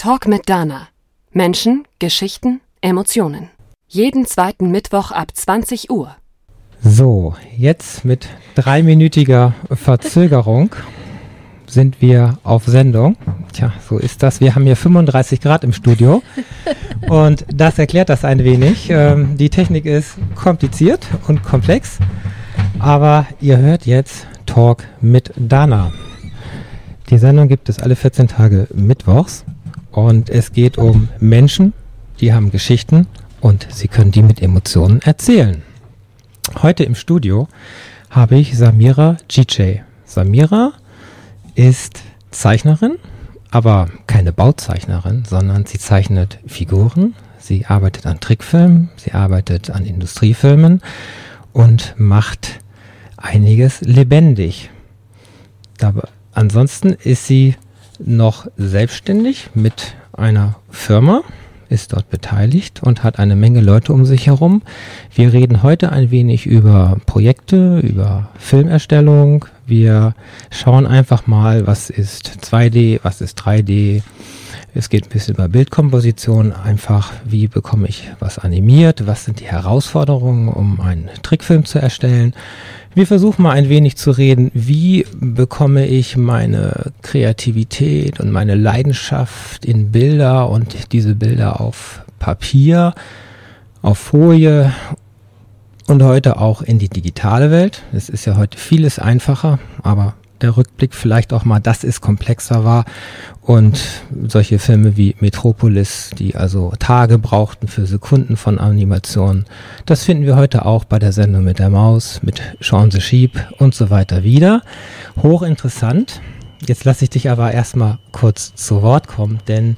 Talk mit Dana. Menschen, Geschichten, Emotionen. Jeden zweiten Mittwoch ab 20 Uhr. So, jetzt mit dreiminütiger Verzögerung sind wir auf Sendung. Tja, so ist das. Wir haben hier 35 Grad im Studio und das erklärt das ein wenig. Ähm, die Technik ist kompliziert und komplex, aber ihr hört jetzt Talk mit Dana. Die Sendung gibt es alle 14 Tage mittwochs und es geht um Menschen, die haben Geschichten und sie können die mit Emotionen erzählen. Heute im Studio habe ich Samira GJ. Samira ist Zeichnerin, aber keine Bauzeichnerin, sondern sie zeichnet Figuren, sie arbeitet an Trickfilmen, sie arbeitet an Industriefilmen und macht einiges lebendig. Dabei, ansonsten ist sie noch selbstständig mit einer Firma, ist dort beteiligt und hat eine Menge Leute um sich herum. Wir reden heute ein wenig über Projekte, über Filmerstellung. Wir schauen einfach mal, was ist 2D, was ist 3D. Es geht ein bisschen über Bildkomposition, einfach wie bekomme ich was animiert, was sind die Herausforderungen, um einen Trickfilm zu erstellen. Wir versuchen mal ein wenig zu reden, wie bekomme ich meine Kreativität und meine Leidenschaft in Bilder und diese Bilder auf Papier, auf Folie und heute auch in die digitale Welt. Es ist ja heute vieles einfacher, aber der Rückblick vielleicht auch mal, dass es komplexer war und solche Filme wie Metropolis, die also Tage brauchten für Sekunden von Animation, das finden wir heute auch bei der Sendung mit der Maus, mit Sean the Sheep und so weiter wieder. Hochinteressant. Jetzt lasse ich dich aber erstmal kurz zu Wort kommen, denn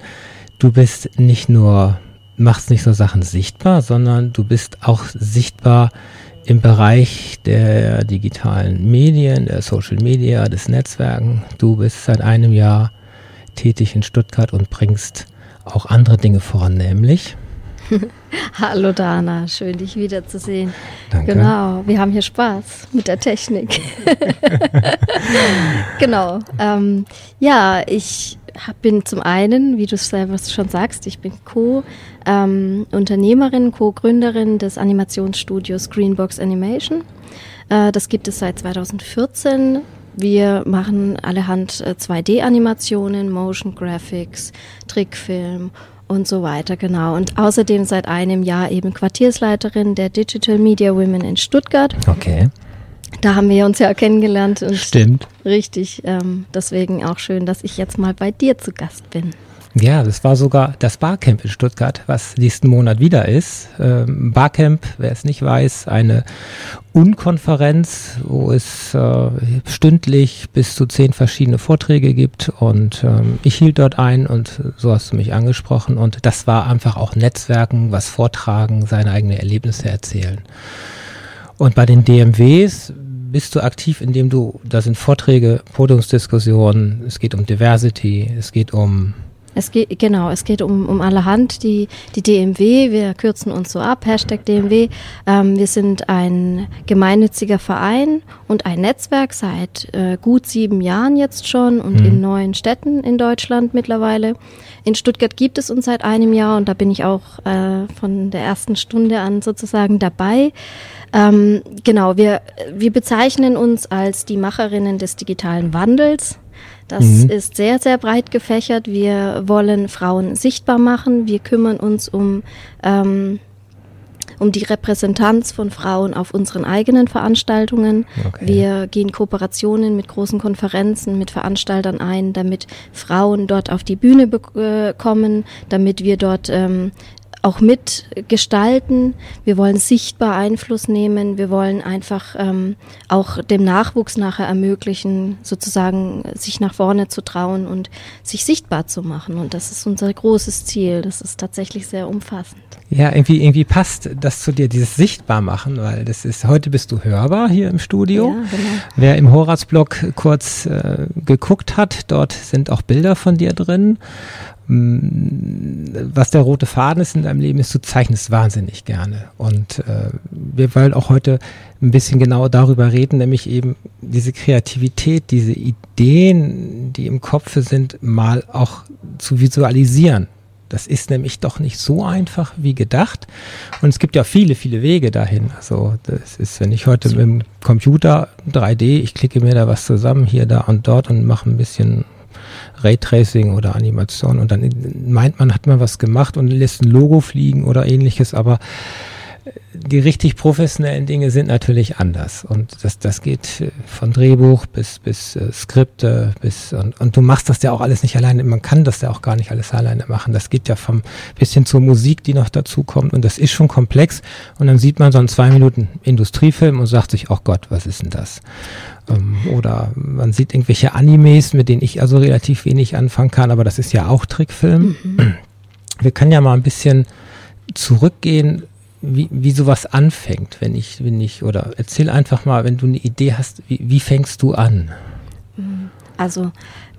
du bist nicht nur, machst nicht so Sachen sichtbar, sondern du bist auch sichtbar im Bereich der digitalen Medien, der Social Media, des Netzwerken. Du bist seit einem Jahr tätig in Stuttgart und bringst auch andere Dinge voran, nämlich. Hallo Dana, schön dich wiederzusehen. Danke. Genau, wir haben hier Spaß mit der Technik. genau. Ähm, ja, ich bin zum einen, wie du selber schon sagst, ich bin Co-Unternehmerin, ähm, Co-Gründerin des Animationsstudios Greenbox Animation. Äh, das gibt es seit 2014. Wir machen allerhand äh, 2D-Animationen, Motion Graphics, Trickfilm und so weiter, genau. Und außerdem seit einem Jahr eben Quartiersleiterin der Digital Media Women in Stuttgart. Okay. Da haben wir uns ja kennengelernt. Und Stimmt. Richtig. Ähm, deswegen auch schön, dass ich jetzt mal bei dir zu Gast bin. Ja, das war sogar das Barcamp in Stuttgart, was nächsten Monat wieder ist. Ähm, Barcamp, wer es nicht weiß, eine Unkonferenz, wo es äh, stündlich bis zu zehn verschiedene Vorträge gibt. Und ähm, ich hielt dort ein und so hast du mich angesprochen. Und das war einfach auch Netzwerken, was vortragen, seine eigenen Erlebnisse erzählen. Und bei den DMWs bist du aktiv, indem du, da sind Vorträge, Podiumsdiskussionen, es geht um Diversity, es geht um es geht, genau, es geht um, um allerhand. Die, die DMW, wir kürzen uns so ab, Hashtag DMW. Ähm, wir sind ein gemeinnütziger Verein und ein Netzwerk seit äh, gut sieben Jahren jetzt schon und mhm. in neun Städten in Deutschland mittlerweile. In Stuttgart gibt es uns seit einem Jahr und da bin ich auch äh, von der ersten Stunde an sozusagen dabei. Ähm, genau, wir, wir bezeichnen uns als die Macherinnen des digitalen Wandels. Das mhm. ist sehr, sehr breit gefächert. Wir wollen Frauen sichtbar machen. Wir kümmern uns um, ähm, um die Repräsentanz von Frauen auf unseren eigenen Veranstaltungen. Okay. Wir gehen Kooperationen mit großen Konferenzen, mit Veranstaltern ein, damit Frauen dort auf die Bühne äh, kommen, damit wir dort ähm, auch mitgestalten. Wir wollen sichtbar Einfluss nehmen. Wir wollen einfach ähm, auch dem Nachwuchs nachher ermöglichen, sozusagen sich nach vorne zu trauen und sich sichtbar zu machen. Und das ist unser großes Ziel. Das ist tatsächlich sehr umfassend. Ja, irgendwie, irgendwie passt das zu dir, dieses Sichtbarmachen, weil das ist, heute bist du hörbar hier im Studio. Ja, genau. Wer im Horace-Blog kurz äh, geguckt hat, dort sind auch Bilder von dir drin. Mm, was der rote Faden ist in deinem Leben, ist, du zeichnest wahnsinnig gerne. Und äh, wir wollen auch heute ein bisschen genauer darüber reden, nämlich eben diese Kreativität, diese Ideen, die im Kopf sind, mal auch zu visualisieren. Das ist nämlich doch nicht so einfach wie gedacht. Und es gibt ja viele, viele Wege dahin. Also das ist, wenn ich heute mit dem Computer 3D, ich klicke mir da was zusammen, hier, da und dort und mache ein bisschen Raytracing oder Animation. Und dann meint man, hat man was gemacht und lässt ein Logo fliegen oder ähnliches, aber die richtig professionellen Dinge sind natürlich anders. Und das, das geht äh, von Drehbuch bis, bis äh, Skripte, bis, und, und du machst das ja auch alles nicht alleine. Man kann das ja auch gar nicht alles alleine machen. Das geht ja vom bisschen zur Musik, die noch dazu kommt. Und das ist schon komplex. Und dann sieht man so einen zwei Minuten Industriefilm und sagt sich, oh Gott, was ist denn das? Ähm, oder man sieht irgendwelche Animes, mit denen ich also relativ wenig anfangen kann, aber das ist ja auch Trickfilm. Mhm. Wir können ja mal ein bisschen zurückgehen wie, wie sowas anfängt, wenn ich, wenn ich, oder erzähl einfach mal, wenn du eine Idee hast, wie, wie fängst du an? Also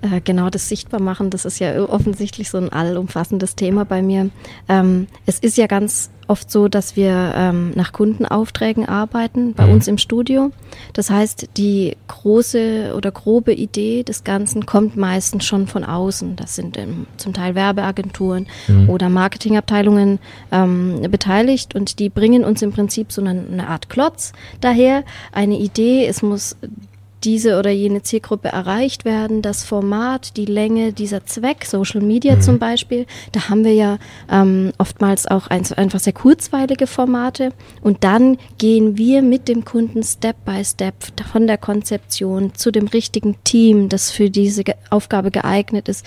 äh, genau das Sichtbarmachen, das ist ja offensichtlich so ein allumfassendes Thema bei mir. Ähm, es ist ja ganz oft so, dass wir ähm, nach Kundenaufträgen arbeiten, bei mhm. uns im Studio. Das heißt, die große oder grobe Idee des Ganzen kommt meistens schon von außen. Das sind ähm, zum Teil Werbeagenturen mhm. oder Marketingabteilungen ähm, beteiligt und die bringen uns im Prinzip so eine, eine Art Klotz daher. Eine Idee, es muss diese oder jene Zielgruppe erreicht werden, das Format, die Länge, dieser Zweck, Social Media mhm. zum Beispiel, da haben wir ja ähm, oftmals auch ein, einfach sehr kurzweilige Formate. Und dann gehen wir mit dem Kunden Step by Step von der Konzeption zu dem richtigen Team, das für diese Aufgabe geeignet ist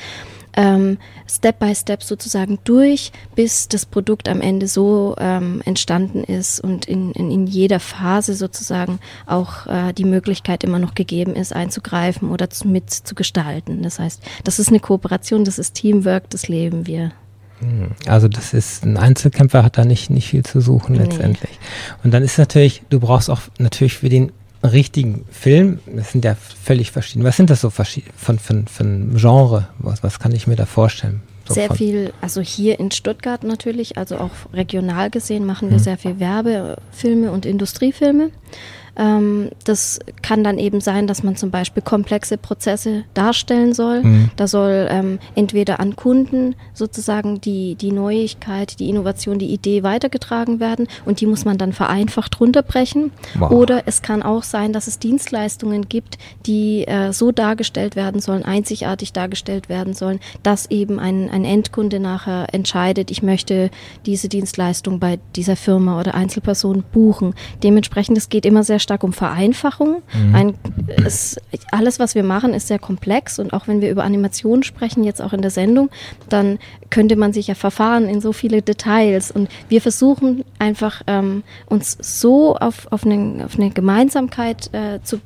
ähm, Step by Step sozusagen durch, bis das Produkt am Ende so ähm, entstanden ist und in, in, in, jeder Phase sozusagen auch äh, die Möglichkeit immer noch gegeben ist, einzugreifen oder zu, mit zu gestalten. Das heißt, das ist eine Kooperation, das ist Teamwork, das leben wir. Hm. Also das ist ein Einzelkämpfer hat da nicht nicht viel zu suchen letztendlich. Nee. Und dann ist natürlich, du brauchst auch natürlich für den richtigen Film, das sind ja völlig verschieden. Was sind das so von, von, von Genre? Was, was kann ich mir da vorstellen? So sehr viel, also hier in Stuttgart natürlich, also auch regional gesehen machen wir hm. sehr viel Werbefilme und Industriefilme. Ähm, das kann dann eben sein, dass man zum Beispiel komplexe Prozesse darstellen soll. Mhm. Da soll ähm, entweder an Kunden sozusagen die, die Neuigkeit, die Innovation, die Idee weitergetragen werden und die muss man dann vereinfacht runterbrechen. Wow. Oder es kann auch sein, dass es Dienstleistungen gibt, die äh, so dargestellt werden sollen, einzigartig dargestellt werden sollen, dass eben ein, ein Endkunde nachher entscheidet, ich möchte diese Dienstleistung bei dieser Firma oder Einzelperson buchen. Dementsprechend, es geht immer sehr stark um Vereinfachung. Mhm. Ein, es, alles, was wir machen, ist sehr komplex und auch wenn wir über Animation sprechen, jetzt auch in der Sendung, dann könnte man sich ja verfahren in so viele Details und wir versuchen einfach ähm, uns so auf, auf, eine, auf eine Gemeinsamkeit äh, zu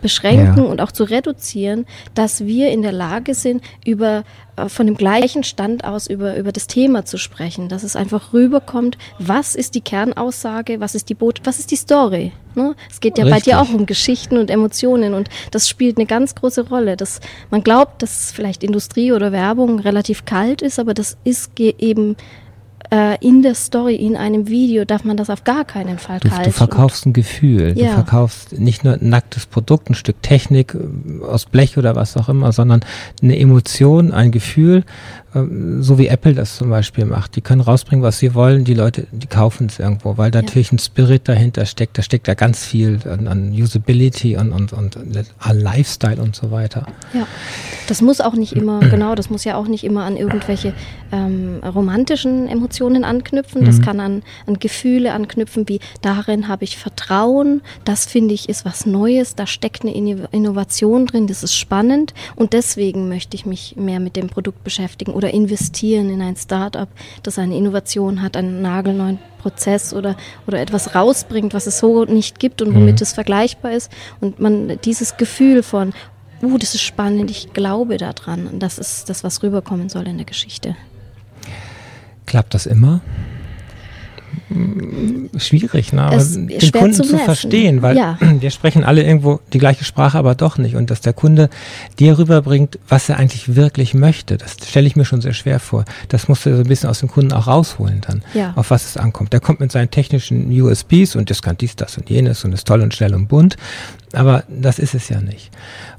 beschränken ja. und auch zu reduzieren, dass wir in der Lage sind, über äh, von dem gleichen Stand aus über, über das Thema zu sprechen, dass es einfach rüberkommt, was ist die Kernaussage, was ist die Botschaft, was ist die Story. Ne? Es geht ja Richtig. bei dir auch um Geschichten und Emotionen und das spielt eine ganz große Rolle. Das, man glaubt, dass vielleicht Industrie oder Werbung relativ kalt ist, aber das ist eben äh, in der Story, in einem Video, darf man das auf gar keinen Fall du, Du verkaufst ein Gefühl. Ja. Du verkaufst nicht nur ein nacktes Produkt, ein Stück Technik äh, aus Blech oder was auch immer, sondern eine Emotion, ein Gefühl, so wie Apple das zum Beispiel macht. Die können rausbringen, was sie wollen, die Leute, die kaufen es irgendwo, weil ja. natürlich ein Spirit dahinter steckt. Da steckt ja ganz viel an, an Usability und, und, und an Lifestyle und so weiter. Ja, das muss auch nicht immer, genau, das muss ja auch nicht immer an irgendwelche ähm, romantischen Emotionen anknüpfen. Das mhm. kann an, an Gefühle anknüpfen, wie darin habe ich Vertrauen, das finde ich ist was Neues, da steckt eine Innovation drin, das ist spannend und deswegen möchte ich mich mehr mit dem Produkt beschäftigen oder investieren in ein Startup, das eine Innovation hat, einen nagelneuen Prozess oder, oder etwas rausbringt, was es so nicht gibt und womit mhm. es vergleichbar ist. Und man dieses Gefühl von, uh, das ist spannend, ich glaube daran. Und das ist das, was rüberkommen soll in der Geschichte. Klappt das immer? Schwierig, ne? Aber den Kunden zu, zu verstehen, weil ja. wir sprechen alle irgendwo die gleiche Sprache, aber doch nicht. Und dass der Kunde dir rüberbringt, was er eigentlich wirklich möchte, das stelle ich mir schon sehr schwer vor. Das musst du so ein bisschen aus dem Kunden auch rausholen dann, ja. auf was es ankommt. Der kommt mit seinen technischen USBs und das kann dies, das und jenes und ist toll und schnell und bunt. Aber das ist es ja nicht.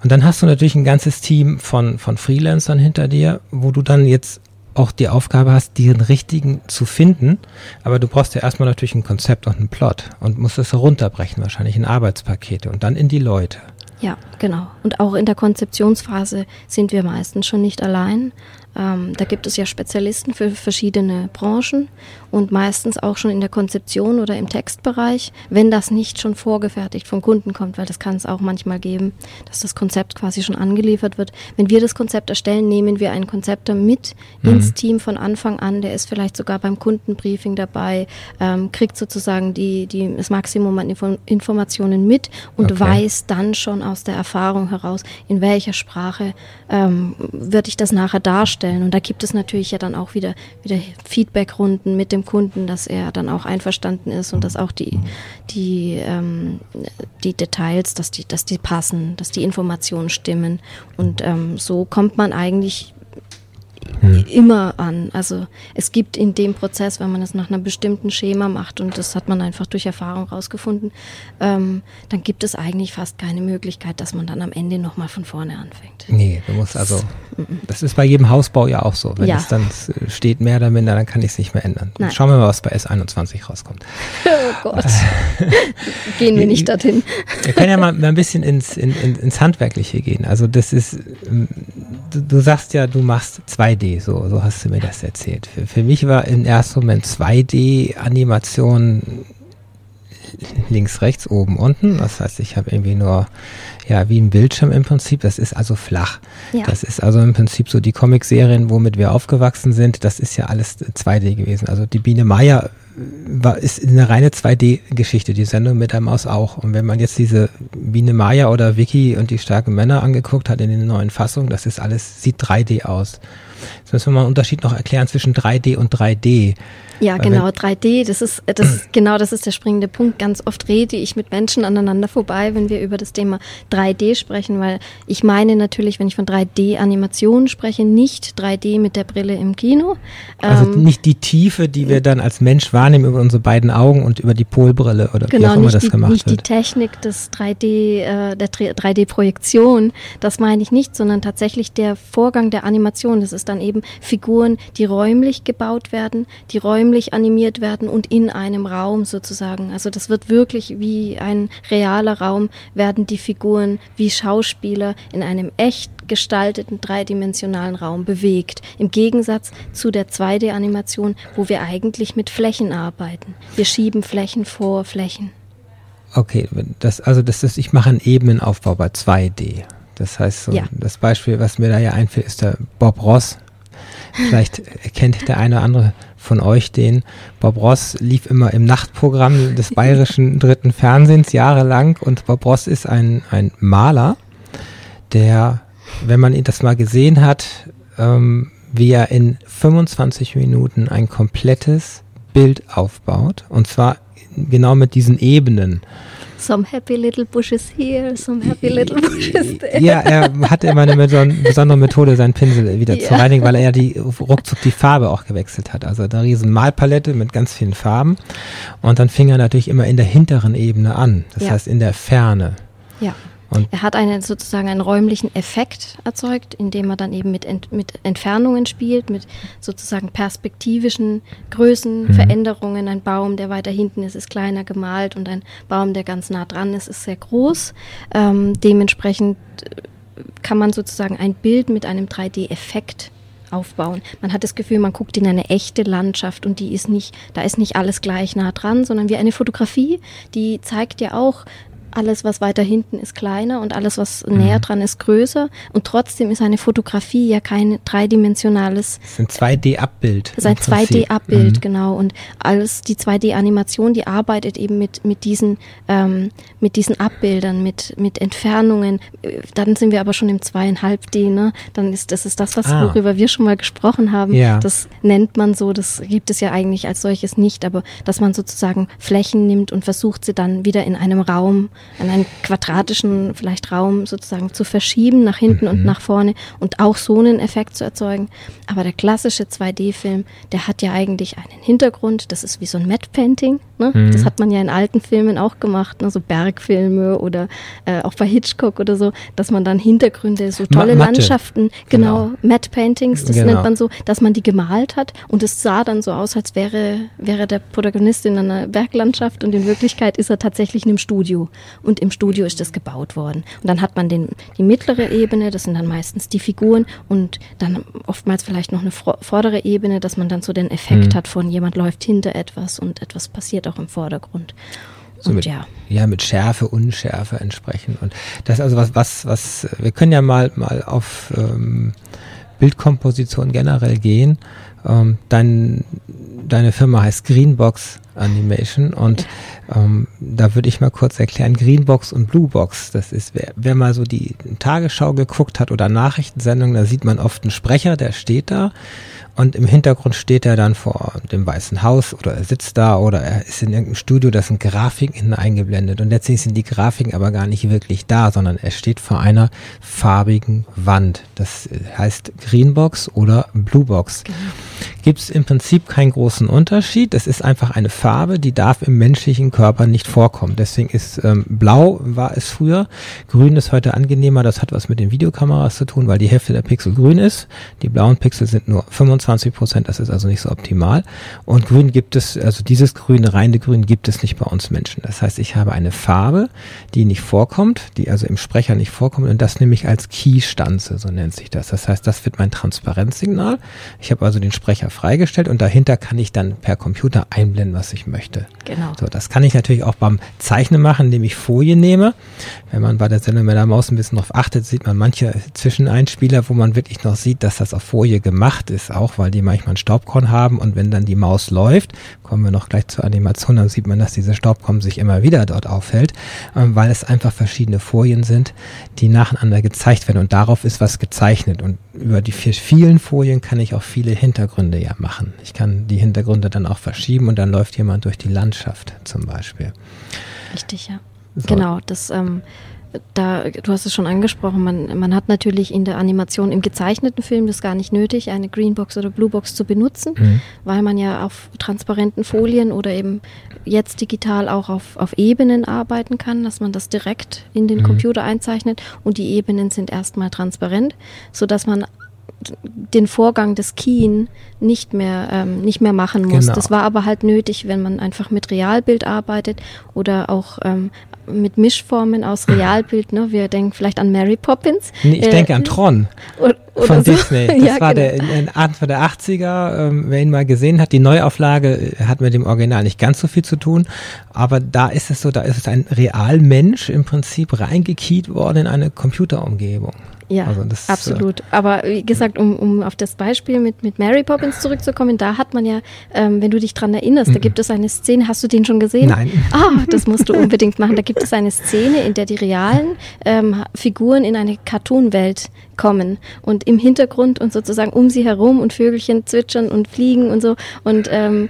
Und dann hast du natürlich ein ganzes Team von, von Freelancern hinter dir, wo du dann jetzt auch die Aufgabe hast, den richtigen zu finden. Aber du brauchst ja erstmal natürlich ein Konzept und einen Plot und musst es herunterbrechen, wahrscheinlich in Arbeitspakete und dann in die Leute. Ja, genau. Und auch in der Konzeptionsphase sind wir meistens schon nicht allein, ähm, da gibt es ja Spezialisten für verschiedene Branchen und meistens auch schon in der Konzeption oder im Textbereich, wenn das nicht schon vorgefertigt vom Kunden kommt, weil das kann es auch manchmal geben, dass das Konzept quasi schon angeliefert wird. Wenn wir das Konzept erstellen, nehmen wir einen Konzepter mit mhm. ins Team von Anfang an, der ist vielleicht sogar beim Kundenbriefing dabei, ähm, kriegt sozusagen die, die, das Maximum an Info Informationen mit und okay. weiß dann schon aus der Erfahrung heraus, in welcher Sprache ähm, würde ich das nachher darstellen darstellen. Und da gibt es natürlich ja dann auch wieder, wieder Feedbackrunden mit dem Kunden, dass er dann auch einverstanden ist und dass auch die, die, ähm, die Details, dass die, dass die passen, dass die Informationen stimmen. Und ähm, so kommt man eigentlich hm. immer an. Also es gibt in dem Prozess, wenn man es nach einem bestimmten Schema macht und das hat man einfach durch Erfahrung rausgefunden, ähm, dann gibt es eigentlich fast keine Möglichkeit, dass man dann am Ende nochmal von vorne anfängt. Nee, du musst also, das ist bei jedem Hausbau ja auch so. Wenn ja. es dann steht mehr oder minder, dann kann ich es nicht mehr ändern. Nein. Schauen wir mal, was bei S21 rauskommt. Oh Gott. gehen wir nicht dorthin. Wir können ja mal, ein bisschen ins, in, in, ins Handwerkliche gehen. Also das ist, ähm, du, du sagst ja, du machst 2D, so, so hast du mir das erzählt. Für, für mich war im ersten Moment 2D-Animation links, rechts, oben, unten. Das heißt, ich habe irgendwie nur, ja, wie ein Bildschirm im Prinzip. Das ist also flach. Ja. Das ist also im Prinzip so die Comic-Serien, womit wir aufgewachsen sind. Das ist ja alles 2D gewesen. Also die Biene Meier war, ist eine reine 2D-Geschichte, die Sendung mit der Maus auch. Und wenn man jetzt diese Biene Maya oder Vicky und die starken Männer angeguckt hat in den neuen Fassungen, das ist alles, sieht 3D aus. Jetzt müssen wir mal einen Unterschied noch erklären zwischen 3D und 3D. Ja, genau, 3D, das ist, das, genau das ist der springende Punkt. Ganz oft rede ich mit Menschen aneinander vorbei, wenn wir über das Thema 3D sprechen, weil ich meine natürlich, wenn ich von 3D-Animationen spreche, nicht 3D mit der Brille im Kino. Also ähm, nicht die Tiefe, die wir dann als Mensch wahrnehmen über unsere beiden Augen und über die Polbrille oder genau, wie auch immer das die, gemacht nicht wird. Nicht die Technik des 3D, äh, der 3D-Projektion, das meine ich nicht, sondern tatsächlich der Vorgang der Animation. Das ist dann eben Figuren, die räumlich gebaut werden, die räumlich räumlich animiert werden und in einem Raum sozusagen. Also das wird wirklich wie ein realer Raum, werden die Figuren wie Schauspieler in einem echt gestalteten dreidimensionalen Raum bewegt. Im Gegensatz zu der 2D-Animation, wo wir eigentlich mit Flächen arbeiten. Wir schieben Flächen vor Flächen. Okay, das, also das ist, ich mache einen Ebenenaufbau bei 2D. Das heißt, so ja. das Beispiel, was mir da ja einfällt, ist der Bob Ross. Vielleicht kennt der eine oder andere von euch den. Bob Ross lief immer im Nachtprogramm des bayerischen dritten Fernsehens jahrelang und Bob Ross ist ein, ein Maler, der, wenn man ihn das mal gesehen hat, ähm, wie er in 25 Minuten ein komplettes Bild aufbaut und zwar genau mit diesen Ebenen. Some happy little bushes here, some happy little bushes there. Ja, er hatte immer eine besondere Methode, seinen Pinsel wieder ja. zu reinigen, weil er ja die, ruckzuck die Farbe auch gewechselt hat. Also eine riesen Malpalette mit ganz vielen Farben. Und dann fing er natürlich immer in der hinteren Ebene an. Das ja. heißt in der Ferne. Ja. Und er hat einen sozusagen einen räumlichen Effekt erzeugt, indem er dann eben mit, Ent, mit Entfernungen spielt, mit sozusagen perspektivischen Größen, mhm. Veränderungen. Ein Baum, der weiter hinten ist, ist kleiner gemalt und ein Baum, der ganz nah dran ist, ist sehr groß. Ähm, dementsprechend äh, kann man sozusagen ein Bild mit einem 3D-Effekt aufbauen. Man hat das Gefühl, man guckt in eine echte Landschaft und die ist nicht, da ist nicht alles gleich nah dran, sondern wie eine Fotografie, die zeigt ja auch alles, was weiter hinten ist kleiner und alles, was mhm. näher dran ist, größer. Und trotzdem ist eine Fotografie ja kein dreidimensionales. Es ist ein 2D-Abbild. Es ist ein 2D-Abbild, mhm. genau. Und alles, die 2D-Animation, die arbeitet eben mit, mit, diesen, ähm, mit diesen Abbildern, mit, mit Entfernungen. Dann sind wir aber schon im 2,5D, ne? Dann ist das ist das, was, ah. worüber wir schon mal gesprochen haben. Ja. Das nennt man so, das gibt es ja eigentlich als solches nicht, aber dass man sozusagen Flächen nimmt und versucht sie dann wieder in einem Raum an einen quadratischen vielleicht Raum sozusagen zu verschieben, nach hinten mhm. und nach vorne und auch so einen Effekt zu erzeugen. Aber der klassische 2D-Film, der hat ja eigentlich einen Hintergrund, das ist wie so ein Matte Painting. Ne? Mhm. Das hat man ja in alten Filmen auch gemacht, ne? so Bergfilme oder äh, auch bei Hitchcock oder so, dass man dann Hintergründe, so tolle Ma Landschaften, genau, genau, Matte Paintings, das genau. nennt man so, dass man die gemalt hat und es sah dann so aus, als wäre, wäre der Protagonist in einer Berglandschaft und in Wirklichkeit ist er tatsächlich in einem Studio und im Studio ist das gebaut worden. Und dann hat man den, die mittlere Ebene, das sind dann meistens die Figuren und dann oftmals vielleicht noch eine vordere Ebene, dass man dann so den Effekt mhm. hat von jemand läuft hinter etwas und etwas passiert auch im Vordergrund. So mit, ja. ja, mit Schärfe, Unschärfe entsprechen. Und das ist also was, was, was, wir können ja mal, mal auf ähm, Bildkomposition generell gehen. Ähm, dein, deine Firma heißt Greenbox Animation und ähm, da würde ich mal kurz erklären, Greenbox und Bluebox, das ist, wer, wer mal so die Tagesschau geguckt hat oder Nachrichtensendungen, da sieht man oft einen Sprecher, der steht da und im Hintergrund steht er dann vor dem Weißen Haus oder er sitzt da oder er ist in irgendeinem Studio, da sind Grafiken eingeblendet. Und letztlich sind die Grafiken aber gar nicht wirklich da, sondern er steht vor einer farbigen Wand. Das heißt Greenbox oder Bluebox. Genau. Gibt es im Prinzip keinen großen Unterschied. Das ist einfach eine Farbe, die darf im menschlichen Körper nicht vorkommen. Deswegen ist ähm, Blau war es früher. Grün ist heute angenehmer. Das hat was mit den Videokameras zu tun, weil die Hälfte der Pixel grün ist. Die blauen Pixel sind nur 25 20 Prozent, das ist also nicht so optimal. Und Grün gibt es, also dieses Grün, reine Grün gibt es nicht bei uns Menschen. Das heißt, ich habe eine Farbe, die nicht vorkommt, die also im Sprecher nicht vorkommt und das nehme ich als Key-Stanze, so nennt sich das. Das heißt, das wird mein Transparenzsignal. Ich habe also den Sprecher freigestellt und dahinter kann ich dann per Computer einblenden, was ich möchte. Genau. So, das kann ich natürlich auch beim Zeichnen machen, indem ich Folie nehme. Wenn man bei der Sendung mit der Maus ein bisschen darauf achtet, sieht man manche Zwischeneinspieler, wo man wirklich noch sieht, dass das auf Folie gemacht ist, auch weil die manchmal ein Staubkorn haben und wenn dann die Maus läuft, kommen wir noch gleich zur Animation, dann sieht man, dass diese Staubkorn sich immer wieder dort aufhält, ähm, weil es einfach verschiedene Folien sind, die nacheinander gezeigt werden und darauf ist was gezeichnet und über die vielen Folien kann ich auch viele Hintergründe ja machen. Ich kann die Hintergründe dann auch verschieben und dann läuft jemand durch die Landschaft zum Beispiel. Richtig, ja. So. Genau, das ähm, da, du hast es schon angesprochen, man, man hat natürlich in der Animation im gezeichneten Film das gar nicht nötig, eine Greenbox oder Bluebox zu benutzen, mhm. weil man ja auf transparenten Folien oder eben jetzt digital auch auf, auf Ebenen arbeiten kann, dass man das direkt in den mhm. Computer einzeichnet und die Ebenen sind erstmal transparent, sodass man den Vorgang des Keen nicht mehr, ähm, nicht mehr machen muss. Genau. Das war aber halt nötig, wenn man einfach mit Realbild arbeitet oder auch ähm, mit Mischformen aus Realbild. Ne? Wir denken vielleicht an Mary Poppins. Nee, ich äh, denke an Tron. Oder, oder von so. Disney. Das ja, war genau. der Anfang der 80er. Ähm, wer ihn mal gesehen hat, die Neuauflage äh, hat mit dem Original nicht ganz so viel zu tun. Aber da ist es so, da ist es ein Realmensch im Prinzip reingekiet worden in eine Computerumgebung. Ja, also das, äh, absolut. Äh, Aber wie gesagt, um, um auf das Beispiel mit, mit Mary Poppins zurückzukommen, da hat man ja, ähm, wenn du dich dran erinnerst, da gibt es eine Szene, hast du den schon gesehen? Nein. Ah, das musst du unbedingt machen. Da gibt es eine Szene, in der die realen ähm, Figuren in eine Cartoon-Welt kommen und im Hintergrund und sozusagen um sie herum und Vögelchen zwitschern und fliegen und so und ähm,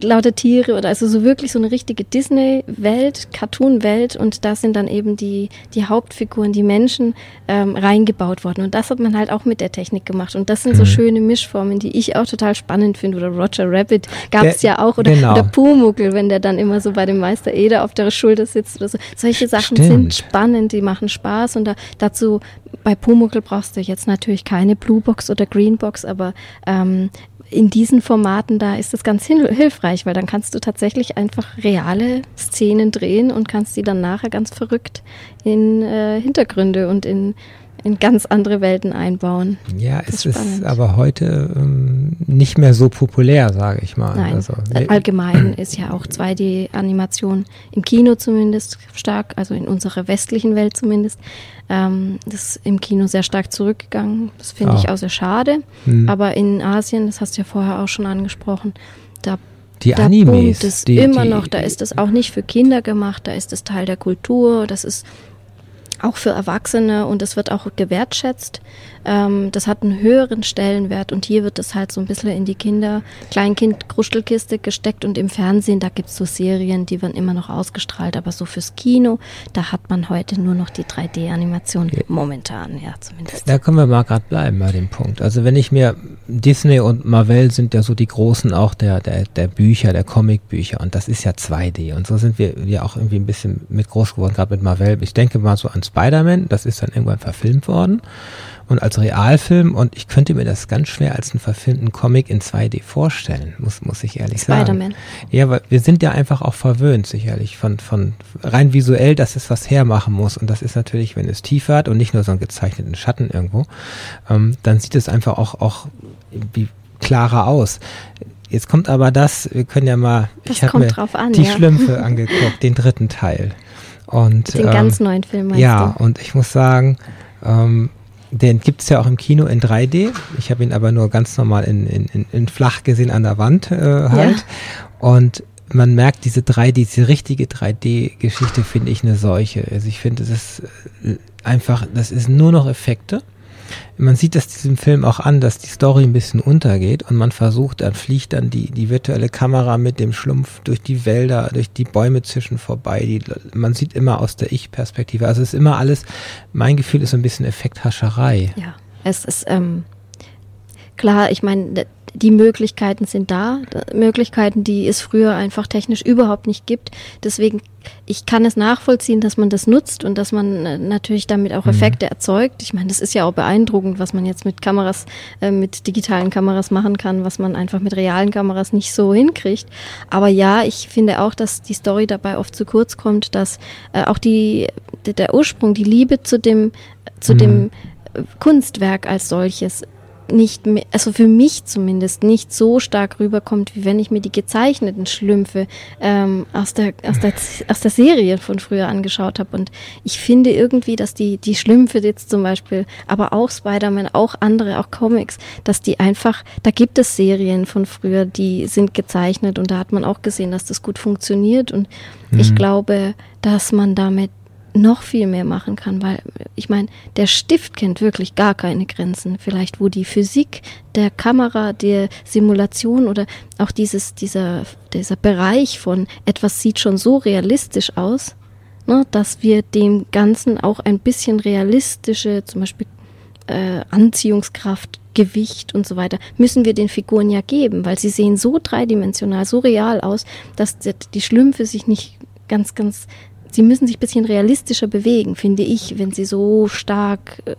lauter Tiere oder also so wirklich so eine richtige Disney-Welt, Cartoon-Welt und da sind dann eben die, die Hauptfiguren, die Menschen ähm, reingebaut worden und das hat man halt auch mit der Technik gemacht und das sind so mhm. schöne Mischformen, die ich auch total spannend finde oder Roger Rabbit gab es ja auch oder, genau. oder Pumuckel, wenn der dann immer so bei dem Meister Eder auf der Schulter sitzt oder so. Solche Sachen Stimmt. sind spannend, die machen Spaß und da, dazu bei Pumuckl brauchst du jetzt natürlich keine Bluebox oder Greenbox, aber ähm, in diesen Formaten da ist das ganz hilfreich, weil dann kannst du tatsächlich einfach reale Szenen drehen und kannst die dann nachher ganz verrückt in äh, Hintergründe und in in ganz andere Welten einbauen. Ja, es ist, ist aber heute ähm, nicht mehr so populär, sage ich mal. Nein, also, allgemein ist ja auch 2D-Animation im Kino zumindest stark, also in unserer westlichen Welt zumindest, ähm, das ist im Kino sehr stark zurückgegangen. Das finde oh. ich auch sehr schade. Hm. Aber in Asien, das hast du ja vorher auch schon angesprochen, da die da Animes, es die, immer die, noch, da ist es auch nicht für Kinder gemacht, da ist es Teil der Kultur, das ist auch für Erwachsene und es wird auch gewertschätzt. Ähm, das hat einen höheren Stellenwert und hier wird es halt so ein bisschen in die Kinder, Kleinkind-Kruschelkiste gesteckt und im Fernsehen, da gibt es so Serien, die werden immer noch ausgestrahlt, aber so fürs Kino, da hat man heute nur noch die 3D-Animation, okay. momentan, ja zumindest. Da können wir mal gerade bleiben bei dem Punkt. Also wenn ich mir, Disney und Marvel sind ja so die großen auch der, der, der Bücher, der Comicbücher und das ist ja 2D und so sind wir ja auch irgendwie ein bisschen mit groß geworden, gerade mit Marvel. Ich denke mal so an Spider-Man, das ist dann irgendwann verfilmt worden und als Realfilm und ich könnte mir das ganz schwer als einen verfilmten Comic in 2D vorstellen, muss, muss ich ehrlich sagen. Ja, weil wir sind ja einfach auch verwöhnt, sicherlich, von, von rein visuell, dass es was hermachen muss und das ist natürlich, wenn es tief hat und nicht nur so einen gezeichneten Schatten irgendwo, ähm, dann sieht es einfach auch, auch wie klarer aus. Jetzt kommt aber das, wir können ja mal, das ich habe mir an, die ja. Schlümpfe angeguckt, den dritten Teil. Und, den ähm, ganz neuen Film meinst Ja, du? und ich muss sagen, ähm, den gibt es ja auch im Kino in 3D. Ich habe ihn aber nur ganz normal in, in, in, in flach gesehen an der Wand äh, halt. Ja. Und man merkt diese 3D, diese richtige 3D-Geschichte finde ich eine Seuche. Also ich finde, das ist äh, einfach, das ist nur noch Effekte man sieht das diesem Film auch an, dass die Story ein bisschen untergeht und man versucht, dann fliegt dann die, die virtuelle Kamera mit dem Schlumpf durch die Wälder, durch die Bäume zwischen vorbei. Die, man sieht immer aus der Ich-Perspektive. Also es ist immer alles, mein Gefühl ist so ein bisschen Effekthascherei. Ja, es ist, ähm, klar, ich meine, die Möglichkeiten sind da, Möglichkeiten, die es früher einfach technisch überhaupt nicht gibt. Deswegen, ich kann es nachvollziehen, dass man das nutzt und dass man äh, natürlich damit auch mhm. Effekte mhm. erzeugt. Ich meine, das ist ja auch beeindruckend, was man jetzt mit Kameras, äh, mit digitalen Kameras machen kann, was man einfach mit realen Kameras nicht so hinkriegt. Aber ja, ich finde auch, dass die Story dabei oft zu kurz kommt, dass äh, auch die, der Ursprung, die Liebe zu dem, zu mhm. dem Kunstwerk als solches nicht, mehr, also für mich zumindest nicht so stark rüberkommt, wie wenn ich mir die gezeichneten Schlümpfe ähm, aus, der, aus, der, aus der Serie von früher angeschaut habe. Und ich finde irgendwie, dass die, die Schlümpfe jetzt zum Beispiel, aber auch Spider-Man, auch andere, auch Comics, dass die einfach, da gibt es Serien von früher, die sind gezeichnet und da hat man auch gesehen, dass das gut funktioniert. Und mhm. ich glaube, dass man damit noch viel mehr machen kann, weil ich meine, der Stift kennt wirklich gar keine Grenzen. Vielleicht wo die Physik der Kamera, der Simulation oder auch dieses, dieser, dieser Bereich von etwas sieht schon so realistisch aus, ne, dass wir dem Ganzen auch ein bisschen realistische, zum Beispiel äh, Anziehungskraft, Gewicht und so weiter, müssen wir den Figuren ja geben, weil sie sehen so dreidimensional, so real aus, dass die Schlümpfe sich nicht ganz, ganz sie müssen sich ein bisschen realistischer bewegen, finde ich, wenn sie so stark äh,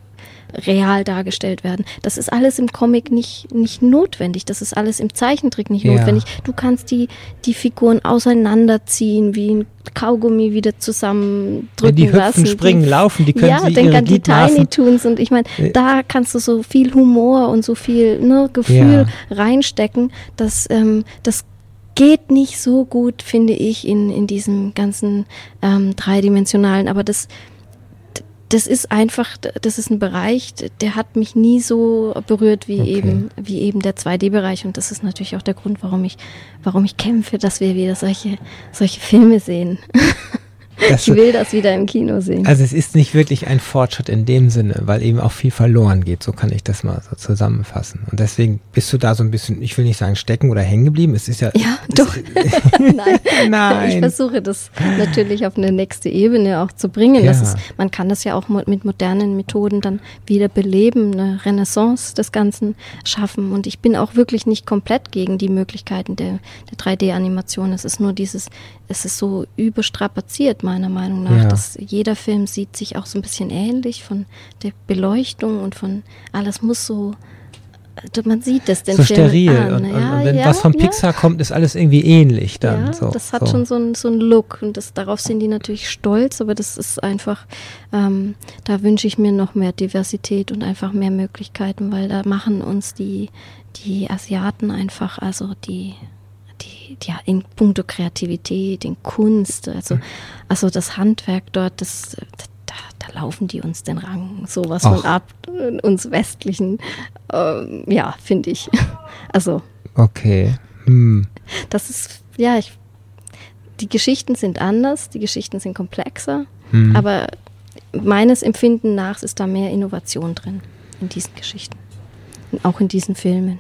real dargestellt werden. Das ist alles im Comic nicht, nicht notwendig. Das ist alles im Zeichentrick nicht ja. notwendig. Du kannst die, die Figuren auseinanderziehen, wie ein Kaugummi wieder zusammendrücken Wenn die hüpfen, lassen. springen, die, laufen, die können ja, sich denk an die Tiny Toons und ich meine, da kannst du so viel Humor und so viel ne, Gefühl ja. reinstecken, dass ähm, das geht nicht so gut, finde ich, in, in diesem ganzen ähm, dreidimensionalen. Aber das, das ist einfach, das ist ein Bereich, der hat mich nie so berührt wie okay. eben, wie eben der 2D-Bereich. Und das ist natürlich auch der Grund, warum ich, warum ich kämpfe, dass wir wieder solche, solche Filme sehen. Das, ich will das wieder im Kino sehen. Also es ist nicht wirklich ein Fortschritt in dem Sinne, weil eben auch viel verloren geht. So kann ich das mal so zusammenfassen. Und deswegen bist du da so ein bisschen, ich will nicht sagen stecken oder hängen geblieben. Es ist ja. Ja, doch. Nein. Nein. Ich versuche das natürlich auf eine nächste Ebene auch zu bringen. Ja. Das ist, man kann das ja auch mit modernen Methoden dann wieder beleben, eine Renaissance des Ganzen schaffen. Und ich bin auch wirklich nicht komplett gegen die Möglichkeiten der, der 3D-Animation. Es ist nur dieses, es ist so überstrapaziert meiner Meinung nach. Ja. Dass jeder Film sieht sich auch so ein bisschen ähnlich von der Beleuchtung und von alles muss so man sieht es den so Film steril. an. Und, und, ja, und wenn ja, was von ja. Pixar kommt, ist alles irgendwie ähnlich dann. Ja, so, das hat so. schon so einen so Look und das, darauf sind die natürlich stolz, aber das ist einfach, ähm, da wünsche ich mir noch mehr Diversität und einfach mehr Möglichkeiten, weil da machen uns die, die Asiaten einfach, also die, die, die in puncto Kreativität, in Kunst, also, Mhm. also das Handwerk dort, das, da, da laufen die uns den Rang sowas Ach. von ab, uns westlichen, ähm, ja, finde ich. Also Okay. Hm. das ist, ja, ich, die Geschichten sind anders, die Geschichten sind komplexer, Hm. aber meines Empfinden nach ist da mehr Innovation drin in diesen Geschichten. Und auch in diesen Filmen.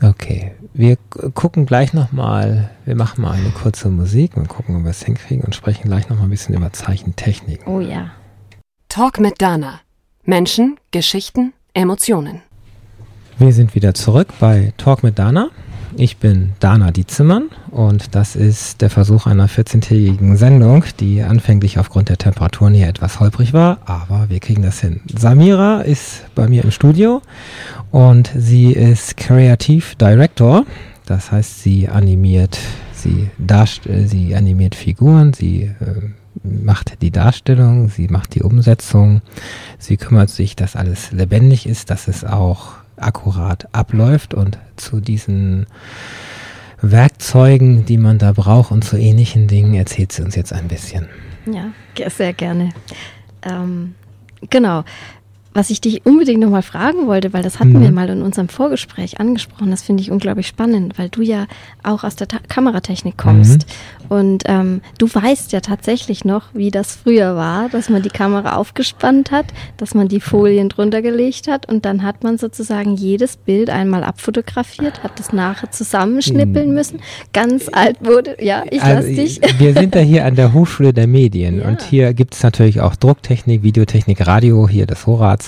Okay, wir gucken gleich nochmal, wir machen mal eine kurze Musik und gucken, ob wir es hinkriegen und sprechen gleich nochmal ein bisschen über Zeichentechniken. Oh ja. Talk mit Dana. Menschen, Geschichten, Emotionen. Wir sind wieder zurück bei Talk mit Dana. Ich bin Dana Dietzimmern und das ist der Versuch einer 14-tägigen Sendung, die anfänglich aufgrund der Temperaturen hier etwas holprig war, aber wir kriegen das hin. Samira ist bei mir im Studio und sie ist Creative Director, das heißt, sie animiert, sie, darst äh, sie animiert Figuren, sie äh, macht die Darstellung, sie macht die Umsetzung, sie kümmert sich, dass alles lebendig ist, dass es auch akkurat abläuft und zu diesen Werkzeugen, die man da braucht und zu ähnlichen Dingen erzählt sie uns jetzt ein bisschen. Ja, sehr gerne. Ähm, genau. Was ich dich unbedingt nochmal fragen wollte, weil das hatten Mhm. wir mal in unserem Vorgespräch angesprochen, das finde ich unglaublich spannend, weil du ja auch aus der Ta Kameratechnik kommst. Und ähm, du weißt ja tatsächlich noch, wie das früher war, dass man die Kamera aufgespannt hat, dass man die Folien drunter gelegt hat und dann hat man sozusagen jedes Bild einmal abfotografiert, hat das nachher zusammenschnippeln müssen. Ganz alt wurde, ja, ich lass Also, dich. Wir sind da hier an der Hochschule der Medien Ja. und hier gibt es natürlich auch Drucktechnik, Videotechnik, Radio, hier des Horats.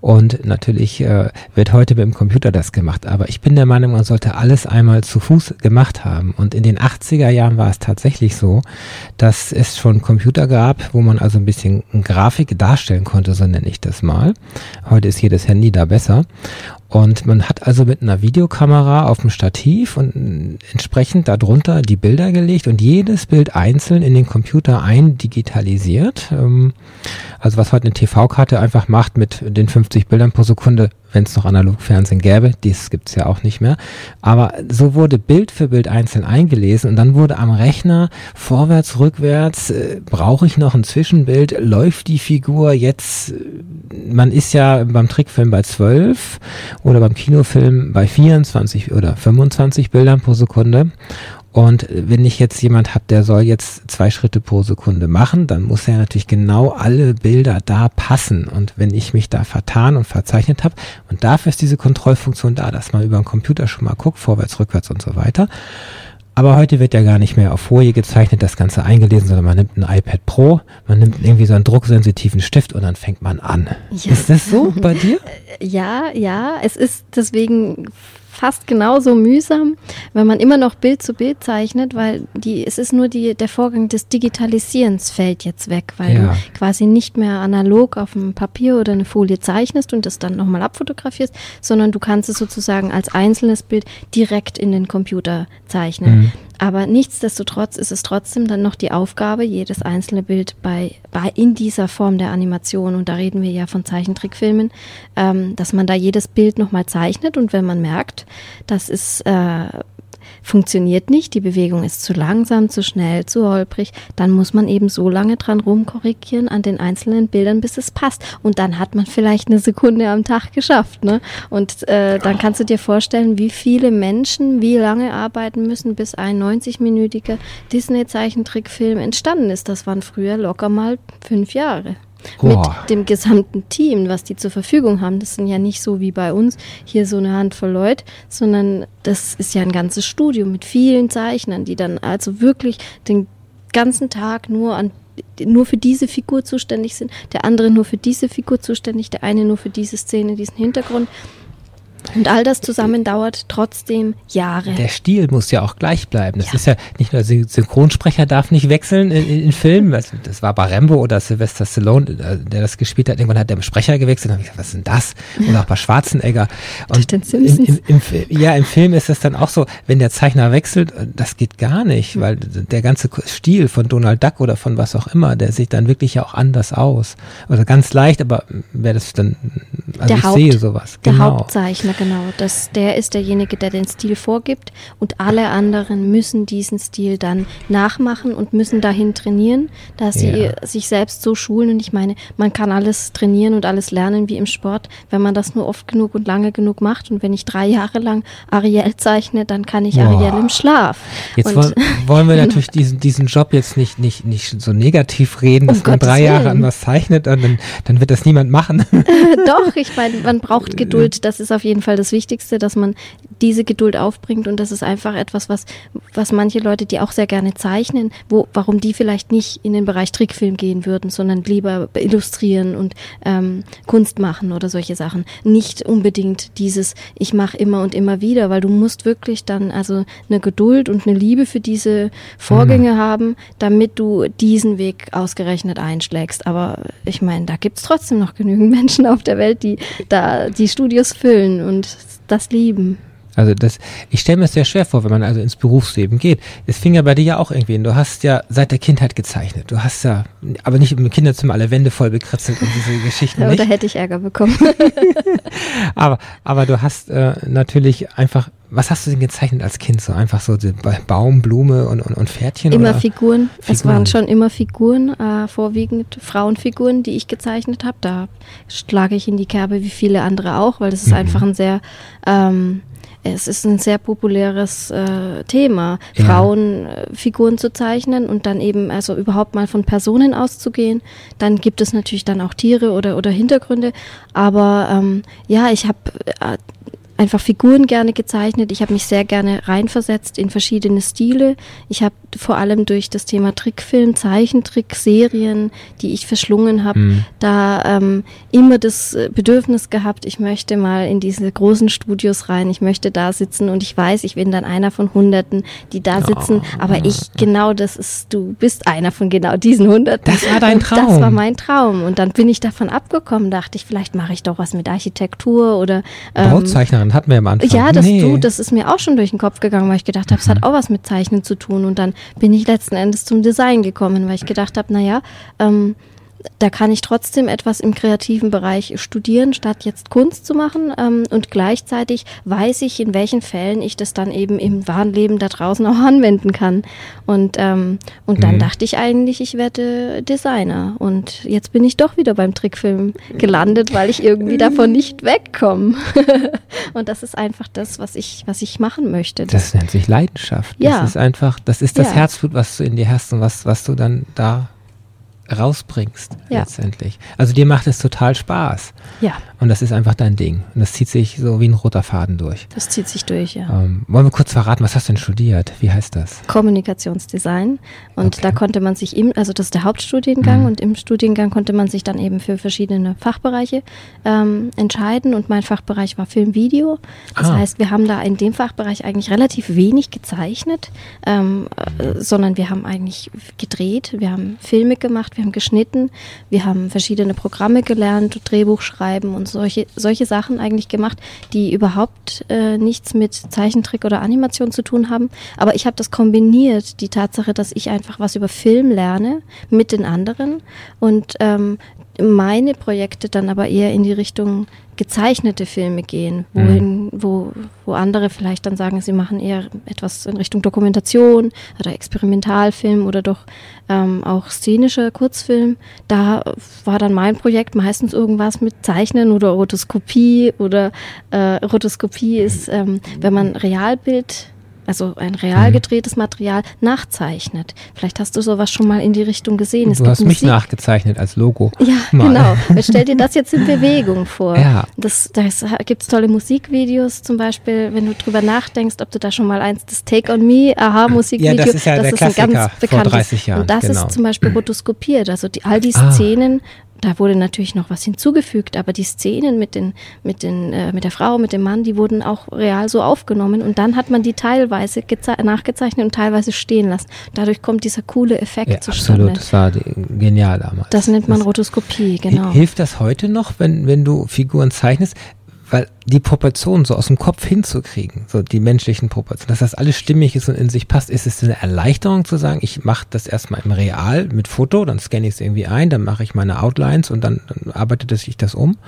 Und natürlich äh, wird heute mit dem Computer das gemacht. Aber ich bin der Meinung, man sollte alles einmal zu Fuß gemacht haben. Und in den 80er Jahren war es tatsächlich so, dass es schon Computer gab, wo man also ein bisschen Grafik darstellen konnte, so nenne ich das mal. Heute ist jedes Handy da besser. Und man hat also mit einer Videokamera auf dem Stativ und entsprechend darunter die Bilder gelegt und jedes Bild einzeln in den Computer eindigitalisiert. Ähm, also was heute eine TV-Karte einfach macht mit den 50 Bildern pro Sekunde, wenn es noch Analogfernsehen gäbe, dies gibt's ja auch nicht mehr. Aber so wurde Bild für Bild einzeln eingelesen und dann wurde am Rechner vorwärts, rückwärts, äh, brauche ich noch ein Zwischenbild, läuft die Figur jetzt, äh, man ist ja beim Trickfilm bei 12 oder beim Kinofilm bei 24 oder 25 Bildern pro Sekunde. Und wenn ich jetzt jemand habe, der soll jetzt zwei Schritte pro Sekunde machen, dann muss er natürlich genau alle Bilder da passen. Und wenn ich mich da vertan und verzeichnet habe, und dafür ist diese Kontrollfunktion da, dass man über den Computer schon mal guckt, vorwärts, rückwärts und so weiter. Aber heute wird ja gar nicht mehr auf Folie gezeichnet, das Ganze eingelesen, sondern man nimmt ein iPad Pro, man nimmt irgendwie so einen drucksensitiven Stift und dann fängt man an. Ja. Ist das so bei dir? Ja, ja, es ist deswegen fast genauso mühsam, wenn man immer noch Bild zu Bild zeichnet, weil die, es ist nur die, der Vorgang des Digitalisierens fällt jetzt weg, weil Ja. du quasi nicht mehr analog auf dem Papier oder eine Folie zeichnest und das dann nochmal abfotografierst, sondern du kannst es sozusagen als einzelnes Bild direkt in den Computer zeichnen. Mhm. Aber nichtsdestotrotz ist es trotzdem dann noch die Aufgabe, jedes einzelne Bild bei, bei in dieser Form der Animation, und da reden wir ja von Zeichentrickfilmen, ähm, dass man da jedes Bild nochmal zeichnet. Und wenn man merkt, das ist äh, funktioniert nicht, die Bewegung ist zu langsam, zu schnell, zu holprig, dann muss man eben so lange dran rumkorrigieren an den einzelnen Bildern, bis es passt. Und dann hat man vielleicht eine Sekunde am Tag geschafft. Ne? Und äh, dann kannst du dir vorstellen, wie viele Menschen wie lange arbeiten müssen, bis ein 90-minütiger Disney-Zeichentrickfilm entstanden ist. Das waren früher locker mal fünf Jahre mit Boah. dem gesamten Team, was die zur Verfügung haben. Das sind ja nicht so wie bei uns hier so eine Handvoll Leute, sondern das ist ja ein ganzes Studio mit vielen Zeichnern, die dann also wirklich den ganzen Tag nur an nur für diese Figur zuständig sind, der andere nur für diese Figur zuständig, der eine nur für diese Szene, diesen Hintergrund. Und all das zusammen dauert trotzdem Jahre. Der Stil muss ja auch gleich bleiben. Das ja. ist ja nicht nur Synchronsprecher darf nicht wechseln in, in, in Filmen. Das, das, war bei Rambo oder Sylvester Stallone, äh, der das gespielt hat. Irgendwann hat der Sprecher gewechselt. Und ich gesagt, was ist denn das? Und auch bei Schwarzenegger. Und im, im, im, ja, im Film ist es dann auch so, wenn der Zeichner wechselt, äh, das geht gar nicht, weil der ganze Stil von Donald Duck oder von was auch immer, der sieht dann wirklich ja auch anders aus. Also ganz leicht, aber wer das dann, also der ich Haupt, sehe sowas. Der genau. Hauptzeichner, genau. Das, der ist derjenige, der den Stil vorgibt und alle anderen müssen diesen Stil dann nachmachen und müssen dahin trainieren, dass sie ja. sich selbst so schulen. Und ich meine, man kann alles trainieren und alles lernen wie im Sport, wenn man das nur oft genug und lange genug macht. Und wenn ich drei Jahre lang Ariel zeichne, dann kann ich Boah. Ariel im Schlaf. Jetzt wollen, wollen wir natürlich diesen, diesen Job jetzt nicht, nicht, nicht so negativ reden, dass um man drei Jahre an was zeichnet und dann, dann wird das niemand machen. Doch, ich meine, man braucht Geduld. Das ist auf jeden Fall das Wichtigste, dass man diese Geduld aufbringt und das ist einfach etwas, was, was manche Leute, die auch sehr gerne zeichnen, wo, warum die vielleicht nicht in den Bereich Trickfilm gehen würden, sondern lieber illustrieren und ähm, Kunst machen oder solche Sachen. Nicht unbedingt dieses, ich mache immer und immer wieder, weil du musst wirklich dann also eine Geduld und eine Liebe für diese Vorgänge mhm. haben, damit du diesen Weg ausgerechnet einschlägst. Aber ich meine, da gibt es trotzdem noch genügend Menschen auf der Welt, die da die Studios füllen und das lieben. Also das, ich stelle mir es sehr schwer vor, wenn man also ins Berufsleben geht. Es fing ja bei dir ja auch irgendwie an. Du hast ja seit der Kindheit gezeichnet. Du hast ja, aber nicht im Kinderzimmer alle Wände voll bekritzelt und diese Geschichten. Ja, nicht. da hätte ich Ärger bekommen. aber, aber du hast äh, natürlich einfach, was hast du denn gezeichnet als Kind? So einfach so Baum, Blume und, und, und Pferdchen? Immer Figuren. Figuren. Es waren schon immer Figuren, äh, vorwiegend Frauenfiguren, die ich gezeichnet habe. Da schlage ich in die Kerbe wie viele andere auch, weil das ist mhm. einfach ein sehr ähm, es ist ein sehr populäres äh, Thema, ja. Frauenfiguren zu zeichnen und dann eben also überhaupt mal von Personen auszugehen. Dann gibt es natürlich dann auch Tiere oder, oder Hintergründe. Aber ähm, ja, ich habe äh, einfach Figuren gerne gezeichnet. Ich habe mich sehr gerne reinversetzt in verschiedene Stile. Ich habe vor allem durch das Thema Trickfilm, Zeichentrick, Serien, die ich verschlungen habe, mhm. da ähm, immer das äh, Bedürfnis gehabt, ich möchte mal in diese großen Studios rein, ich möchte da sitzen und ich weiß, ich bin dann einer von Hunderten, die da sitzen, oh. aber ich genau das ist, du bist einer von genau diesen Hunderten. Das war dein Traum. Das war mein Traum und dann bin ich davon abgekommen, dachte ich, vielleicht mache ich doch was mit Architektur oder ähm, Bauzeichnerin Zeichnen hatten wir am Anfang. Ja, das, nee. du, das ist mir auch schon durch den Kopf gegangen, weil ich gedacht habe, es mhm. hat auch was mit Zeichnen zu tun. Und dann bin ich letzten Endes zum Design gekommen, weil ich gedacht habe, naja, ähm, da kann ich trotzdem etwas im kreativen Bereich studieren, statt jetzt Kunst zu machen. Ähm, und gleichzeitig weiß ich, in welchen Fällen ich das dann eben im wahren Leben da draußen auch anwenden kann. Und, ähm, und dann mhm. dachte ich eigentlich, ich werde Designer. Und jetzt bin ich doch wieder beim Trickfilm gelandet, weil ich irgendwie davon nicht wegkomme. und das ist einfach das, was ich, was ich machen möchte. Das, das nennt sich Leidenschaft. Ja. Das ist einfach, das ist das ja. Herzblut, was du in dir hast und was, was du dann da rausbringst ja. letztendlich. Also dir macht es total Spaß. Ja. Und das ist einfach dein Ding. Und das zieht sich so wie ein roter Faden durch. Das zieht sich durch, ja. Ähm, wollen wir kurz verraten, was hast du denn studiert? Wie heißt das? Kommunikationsdesign. Und okay. da konnte man sich im, also das ist der Hauptstudiengang mhm. und im Studiengang konnte man sich dann eben für verschiedene Fachbereiche ähm, entscheiden. Und mein Fachbereich war Film-Video. Das ah. heißt, wir haben da in dem Fachbereich eigentlich relativ wenig gezeichnet, ähm, äh, sondern wir haben eigentlich gedreht, wir haben Filme gemacht, wir haben geschnitten, wir haben verschiedene Programme gelernt, Drehbuch schreiben und solche, solche Sachen eigentlich gemacht, die überhaupt äh, nichts mit Zeichentrick oder Animation zu tun haben. Aber ich habe das kombiniert, die Tatsache, dass ich einfach was über Film lerne mit den anderen und ähm, meine Projekte dann aber eher in die Richtung gezeichnete Filme gehen, wohin, mhm. wo, wo andere vielleicht dann sagen, sie machen eher etwas in Richtung Dokumentation oder Experimentalfilm oder doch ähm, auch szenischer Kurzfilm. Da war dann mein Projekt meistens irgendwas mit Zeichnen oder Rotoskopie oder äh, Rotoskopie ist, ähm, wenn man Realbild also ein real mhm. gedrehtes Material, nachzeichnet. Vielleicht hast du sowas schon mal in die Richtung gesehen. Es du hast Musik. mich nachgezeichnet als Logo. Ja, mal. genau. Stell dir das jetzt in Bewegung vor. Ja. Das, das gibt es tolle Musikvideos zum Beispiel, wenn du drüber nachdenkst, ob du da schon mal eins, das Take on Me, aha, Musikvideo. Ja, das ist ja das der ist Klassiker ein ganz bekanntes. vor 30 Jahren. Und das genau. ist zum Beispiel rotoskopiert. Also die, all die ah. Da wurde natürlich noch was hinzugefügt, aber die Szenen mit den, mit den, äh, mit der Frau, mit dem Mann, die wurden auch real so aufgenommen und dann hat man die teilweise nachgezeichnet und teilweise stehen lassen. Dadurch kommt dieser coole Effekt ja, zustande. Absolut, das war genial damals. Das nennt man das Rotoskopie, genau. Hilft das heute noch, wenn, wenn du Figuren zeichnest? weil die Proportionen so aus dem Kopf hinzukriegen, so die menschlichen Proportionen, dass das alles stimmig ist und in sich passt, ist es eine Erleichterung zu sagen, ich mache das erstmal im Real mit Foto, dann scanne ich es irgendwie ein, dann mache ich meine Outlines und dann, dann arbeitet sich das um.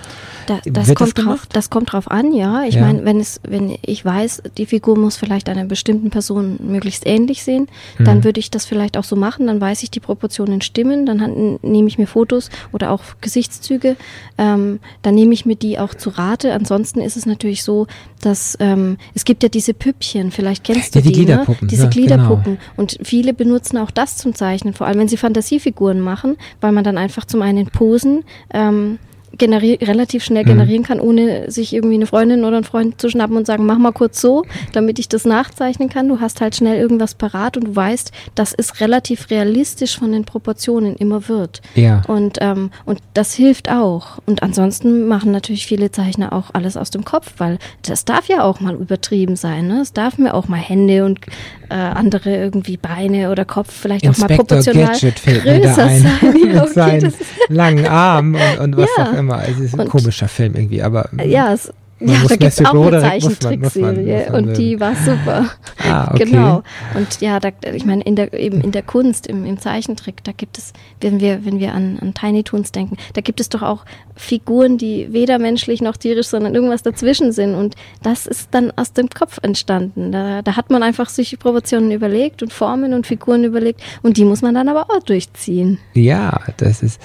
Da, das, kommt das, drauf, das kommt drauf an, ja. Ich ja. meine, wenn es, wenn ich weiß, die Figur muss vielleicht einer bestimmten Person möglichst ähnlich sehen, mhm. dann würde ich das vielleicht auch so machen, dann weiß ich, die Proportionen stimmen, dann nehme ich mir Fotos oder auch Gesichtszüge, ähm, dann nehme ich mir die auch zu Rate, ansonsten ist es natürlich so, dass ähm, es gibt ja diese Püppchen, vielleicht kennst du ja, die, die ne? diese ja, Gliederpuppen. Genau. Und viele benutzen auch das zum Zeichnen, vor allem wenn sie Fantasiefiguren machen, weil man dann einfach zum einen Posen ähm, relativ schnell mhm. generieren kann, ohne sich irgendwie eine Freundin oder einen Freund zu schnappen und sagen, mach mal kurz so, damit ich das nachzeichnen kann. Du hast halt schnell irgendwas parat und du weißt, dass es relativ realistisch von den Proportionen immer wird. Ja. Und, ähm, und das hilft auch. Und ansonsten machen natürlich viele Zeichner auch alles aus dem Kopf, weil das darf ja auch mal übertrieben sein. Ne? Es darf mir auch mal Hände und äh, andere irgendwie Beine oder Kopf vielleicht Inspector auch mal proportional Gadget größer sein. Ja, okay, seinen langen Arm und, und was ja. auch immer. Also es ist ein komischer Film irgendwie, aber. Ja, es man ja, da gibt es auch eine Zeichentrickserie und die war super. Ah, okay. genau. Und ja, da, ich meine, in der, eben in der Kunst, im, im Zeichentrick, da gibt es, wenn wir, wenn wir an, an Tiny Toons denken, da gibt es doch auch Figuren, die weder menschlich noch tierisch, sondern irgendwas dazwischen sind. Und das ist dann aus dem Kopf entstanden. Da, da hat man einfach sich Proportionen überlegt und Formen und Figuren überlegt und die muss man dann aber auch durchziehen. Ja, das ist,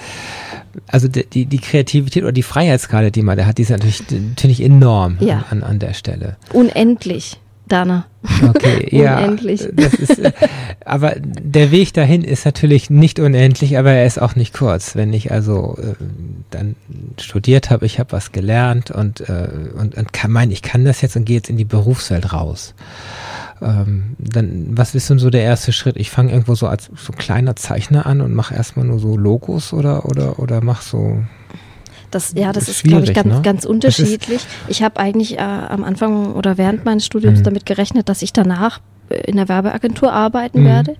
also die, die Kreativität oder die Freiheitsgrade, die man da hat, die ist natürlich, natürlich enorm ja. an, an der Stelle. Unendlich. Dana. Okay, ja. unendlich. Das ist, aber der Weg dahin ist natürlich nicht unendlich, aber er ist auch nicht kurz. Wenn ich also äh, dann studiert habe, ich habe was gelernt und, äh, und, und kann mein, ich kann das jetzt und gehe jetzt in die Berufswelt raus. Ähm, dann, was ist denn so der erste Schritt? Ich fange irgendwo so als so kleiner Zeichner an und mache erstmal nur so Logos oder oder oder mach so das, ja, das ist, glaube ich, ganz, ne? ganz unterschiedlich. Ich habe eigentlich äh, am Anfang oder während meines Studiums mhm. damit gerechnet, dass ich danach in der Werbeagentur arbeiten mhm. werde,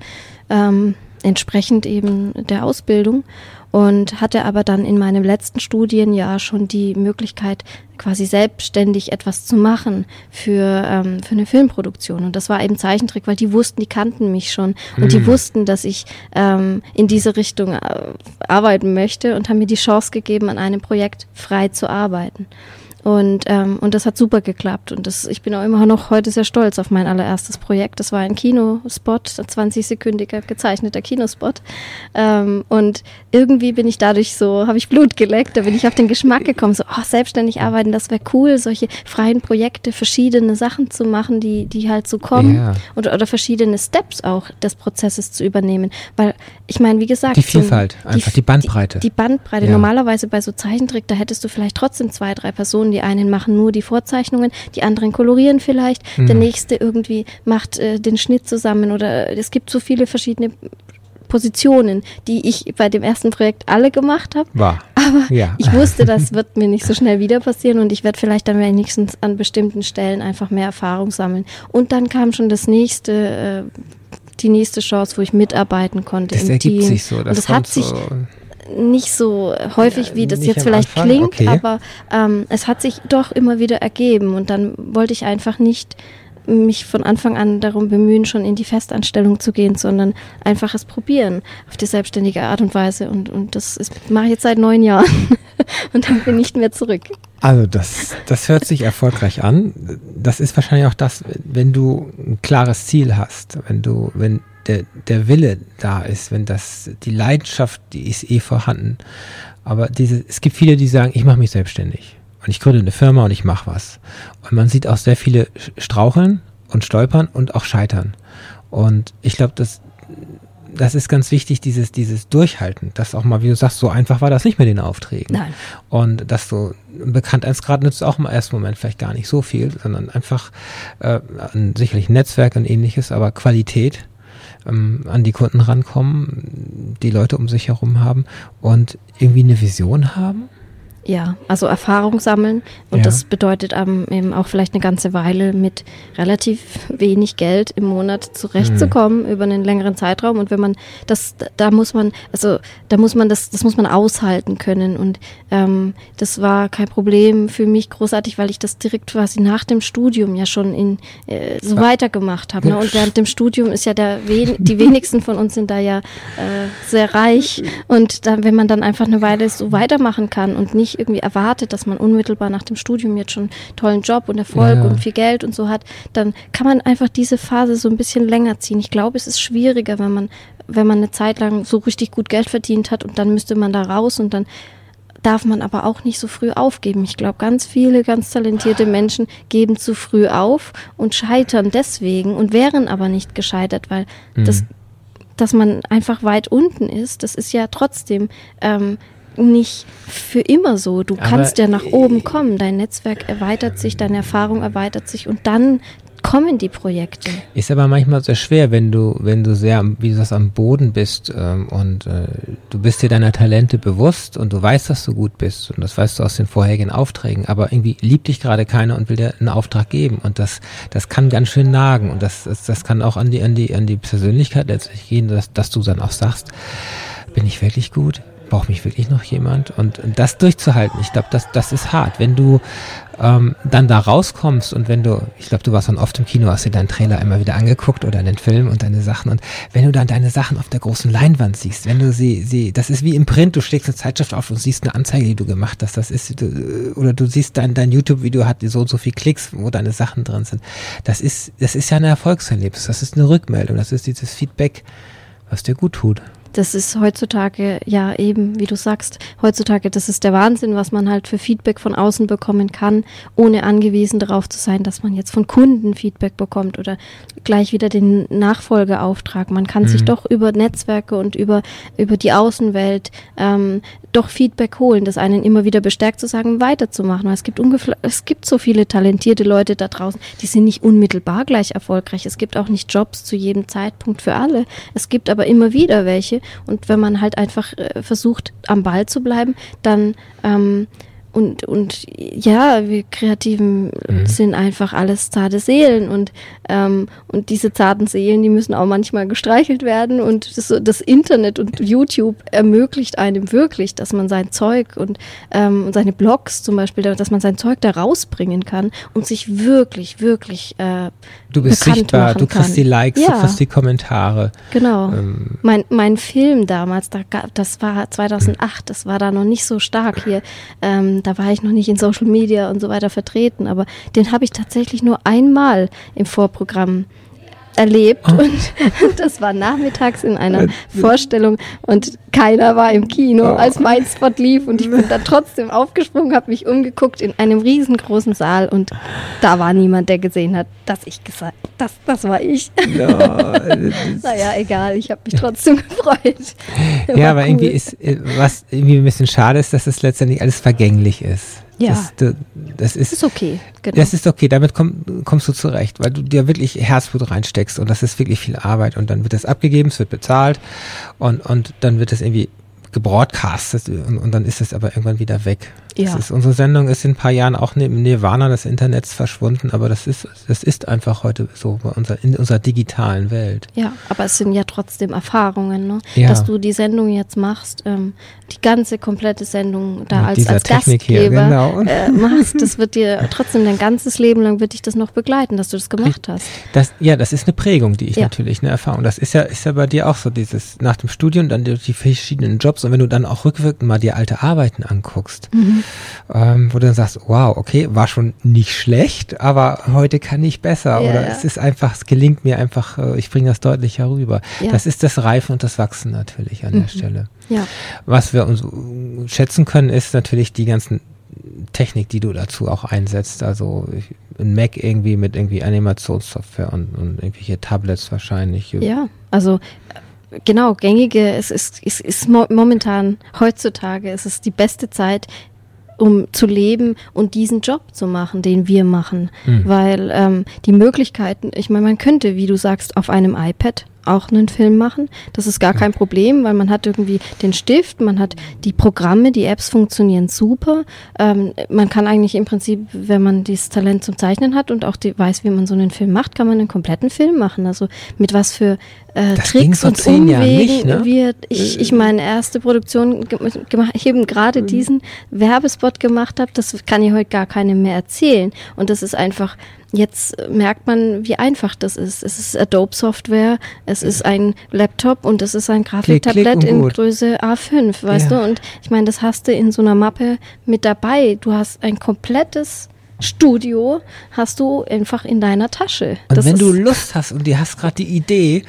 ähm, entsprechend eben der Ausbildung und hatte aber dann in meinem letzten Studienjahr schon die Möglichkeit, quasi selbstständig etwas zu machen für, ähm, für eine Filmproduktion. Und das war eben Zeichentrick, weil die wussten, die kannten mich schon und mhm. die wussten, dass ich ähm, in diese Richtung äh, arbeiten möchte und haben mir die Chance gegeben, an einem Projekt frei zu arbeiten. Und, ähm, und das hat super geklappt. Und das, ich bin auch immer noch heute sehr stolz auf mein allererstes Projekt. Das war ein Kinospot, ein 20-sekündiger gezeichneter Kinospot. Ähm, und irgendwie bin ich dadurch so, habe ich Blut geleckt, da bin ich auf den Geschmack gekommen, so, oh, selbstständig arbeiten, das wäre cool, solche freien Projekte, verschiedene Sachen zu machen, die, die halt so kommen. Ja. Oder, oder verschiedene Steps auch des Prozesses zu übernehmen. Weil, ich meine, wie gesagt. Die Vielfalt, so, einfach die, die Bandbreite. Die, die Bandbreite. Ja. Normalerweise bei so Zeichentrick, da hättest du vielleicht trotzdem zwei, drei Personen. Die einen machen nur die Vorzeichnungen, die anderen kolorieren vielleicht, mhm. der nächste irgendwie macht äh, den Schnitt zusammen oder es gibt so viele verschiedene Positionen, die ich bei dem ersten Projekt alle gemacht habe. War. Aber ja. ich wusste, das wird mir nicht so schnell wieder passieren und ich werde vielleicht dann wenigstens an bestimmten Stellen einfach mehr Erfahrung sammeln. Und dann kam schon das nächste, äh, die nächste Chance, wo ich mitarbeiten konnte das im ergibt Team. Sich so, das und das hat sich so nicht so häufig, wie das jetzt vielleicht Anfang? klingt, okay. aber ähm, es hat sich doch immer wieder ergeben und dann wollte ich einfach nicht mich von Anfang an darum bemühen, schon in die Festanstellung zu gehen, sondern einfach es probieren auf die selbstständige Art und Weise. Und, und das mache ich jetzt seit neun Jahren und dann bin ich nicht mehr zurück. Also das, das hört sich erfolgreich an. Das ist wahrscheinlich auch das, wenn du ein klares Ziel hast, wenn du, wenn der, der Wille da ist, wenn das, die Leidenschaft, die ist eh vorhanden. Aber diese, es gibt viele, die sagen, ich mache mich selbstständig. Und ich gründe eine Firma und ich mache was. Und man sieht auch sehr viele straucheln und stolpern und auch scheitern. Und ich glaube, das, das ist ganz wichtig, dieses, dieses Durchhalten. Das auch mal, wie du sagst, so einfach war das nicht mit den Aufträgen. Nein. Und dass so Bekanntheitsgrad nützt auch im ersten Moment vielleicht gar nicht so viel, sondern einfach äh, sicherlich ein Netzwerk und ähnliches, aber Qualität ähm, an die Kunden rankommen, die Leute um sich herum haben und irgendwie eine Vision haben? Ja, also Erfahrung sammeln und Ja. das bedeutet ähm, eben auch vielleicht eine ganze Weile mit relativ wenig Geld im Monat zurechtzukommen über einen längeren Zeitraum und wenn man das, da muss man, also da muss man das, das muss man aushalten können und ähm, das war kein Problem für mich großartig, weil ich das direkt quasi nach dem Studium ja schon in äh, so weitergemacht habe. Ne? Und während dem Studium ist ja der wen die wenigsten von uns sind da ja äh, sehr reich und dann, wenn man dann einfach eine Weile so weitermachen kann und nicht irgendwie erwartet, dass man unmittelbar nach dem Studium jetzt schon einen tollen Job und Erfolg Ja. und viel Geld und so hat, dann kann man einfach diese Phase so ein bisschen länger ziehen. Ich glaube, es ist schwieriger, wenn man, wenn man eine Zeit lang so richtig gut Geld verdient hat und dann müsste man da raus und dann darf man aber auch nicht so früh aufgeben. Ich glaube, ganz viele ganz talentierte Menschen geben zu früh auf und scheitern deswegen und wären aber nicht gescheitert, weil das, dass man einfach weit unten ist, das ist ja trotzdem ähm, nicht für immer so. Du Aber, kannst ja nach oben kommen. Dein Netzwerk erweitert sich, deine Erfahrung erweitert sich und dann kommen die Projekte. Ist aber manchmal sehr schwer, wenn du, wenn du sehr, am- wie du sagst, am Boden bist ähm, und äh, du bist dir deiner Talente bewusst und du weißt, dass du gut bist und das weißt du aus den vorherigen Aufträgen, aber irgendwie liebt dich gerade keiner und will dir einen Auftrag geben und das, das kann ganz schön nagen und das, das, das kann auch an die, an die, an die Persönlichkeit letztlich gehen, dass, dass du dann auch sagst, bin ich wirklich gut? Braucht mich wirklich noch jemand? Und das durchzuhalten, ich glaube, das, das ist hart. Wenn du ähm, dann da rauskommst und wenn du, ich glaube, du warst dann oft im Kino, hast dir deinen Trailer immer wieder angeguckt oder den Film und deine Sachen und wenn du dann deine Sachen auf der großen Leinwand siehst, wenn du sie, sie, das ist wie im Print, du schlägst eine Zeitschrift auf und siehst eine Anzeige, die du gemacht hast, das ist, du, oder du siehst dein, dein YouTube-Video hat so und so viel Klicks, wo deine Sachen drin sind. Das ist, das ist ja ein Erfolgserlebnis, das ist eine Rückmeldung, das ist dieses Feedback, was dir gut tut. Das ist heutzutage, ja eben, wie du sagst, heutzutage, das ist der Wahnsinn, was man halt für Feedback von außen bekommen kann, ohne angewiesen darauf zu sein, dass man jetzt von Kunden Feedback bekommt oder gleich wieder den Nachfolgeauftrag. Man kann sich doch über Netzwerke und über, über die Außenwelt ähm, doch Feedback holen, das einen immer wieder bestärkt zu sagen, weiterzumachen. Weil es gibt ungefähr, es gibt so viele talentierte Leute da draußen, die sind nicht unmittelbar gleich erfolgreich. Es gibt auch nicht Jobs zu jedem Zeitpunkt für alle. Es gibt aber immer wieder welche. Und wenn man halt einfach äh, versucht, am Ball zu bleiben, dann ähm, und, und ja, wir Kreativen sind einfach alles zarte Seelen und, ähm, und diese zarten Seelen, die müssen auch manchmal gestreichelt werden und das, das Internet und YouTube ermöglicht einem wirklich, dass man sein Zeug und, ähm, und seine Blogs zum Beispiel, dass man sein Zeug da rausbringen kann und sich wirklich, wirklich äh, Du bist sichtbar, du kriegst kann. die Likes, ja. du kriegst die Kommentare. Genau. Ähm, mein, mein Film damals, da das war 2008, das war da noch nicht so stark hier. Ähm, da war ich noch nicht in Social Media und so weiter vertreten, aber den habe ich tatsächlich nur einmal im Vorprogramm erlebt Oh. und das war nachmittags in einer Vorstellung und keiner war im Kino, Oh. als mein Spot lief und ich bin dann trotzdem aufgesprungen, habe mich umgeguckt in einem riesengroßen Saal und da war niemand, der gesehen hat, dass ich gesagt, das, das war ich. Naja, egal, ich habe mich trotzdem gefreut. Ja, War aber cool. irgendwie ist, äh, was irgendwie ein bisschen schade ist, dass es letztendlich alles vergänglich ist. Ja. Das, du- das ist, Ist okay, genau. das ist okay, damit komm, kommst du zurecht, weil du dir wirklich Herzblut reinsteckst und das ist wirklich viel Arbeit und dann wird das abgegeben, es wird bezahlt und, und dann wird das irgendwie gebroadcastet und, und dann ist es aber irgendwann wieder weg. Ja. ist, unsere Sendung ist in ein paar Jahren auch neben Nirvana des Internets verschwunden, aber das ist, das ist einfach heute so bei unserer, in unserer digitalen Welt. ja, aber es sind ja trotzdem Erfahrungen, ne? Ja. dass du die Sendung jetzt machst, ähm, die ganze komplette Sendung da Mit als, als Technik hier, Gastgeber genau. äh, machst. Das wird dir trotzdem dein ganzes Leben lang wird dich das noch begleiten, dass du das gemacht hast. Das, ja, das ist eine Prägung, die ich Ja. natürlich, eine Erfahrung. Das ist ja, ist ja bei dir auch so, dieses nach dem Studium dann die, die verschiedenen Jobs und wenn du dann auch rückwirkend mal dir alte Arbeiten anguckst, Mhm. Ähm, wo du dann sagst, wow, okay, war schon nicht schlecht, aber heute kann ich besser Ja, oder ja. es ist einfach, es gelingt mir einfach, äh, ich bringe das deutlich herüber. Ja. Das ist das Reifen und das Wachsen natürlich an der Stelle. Was wir uns schätzen können, ist natürlich die ganzen Technik, die du dazu auch einsetzt. Also ein Mac irgendwie mit irgendwie Animationssoftware und, und irgendwelche Tablets wahrscheinlich. ja, also äh, genau, gängige, es ist, es ist mo momentan, heutzutage, es ist die beste Zeit, um zu leben und diesen Job zu machen, den wir machen. Mhm. Weil ähm, die Möglichkeiten, ich meine, man könnte, wie du sagst, auf einem iPad auch einen Film machen. Das ist gar kein Problem, weil man hat irgendwie den Stift, man hat die Programme, die Apps funktionieren super. Ähm, man kann eigentlich im Prinzip, wenn man dieses Talent zum Zeichnen hat und auch die, weiß, wie man so einen Film macht, kann man einen kompletten Film machen. Also mit was für äh, Tricks und Umwegen nicht, ne? wird. Ich, ich meine erste Produktion gemacht, eben gerade mhm. diesen Werbespot gemacht habe, das kann ich heute gar keinem mehr erzählen. Und das ist einfach Jetzt merkt man, wie einfach das ist. Es ist Adobe-Software, es ist ein Laptop und es ist ein Grafiktablett in Größe A5, weißt ja. du? Und ich meine, das hast du in so einer Mappe mit dabei. Du hast ein komplettes Studio, hast du einfach in deiner Tasche. Und das wenn du Lust hast und du hast gerade die Idee,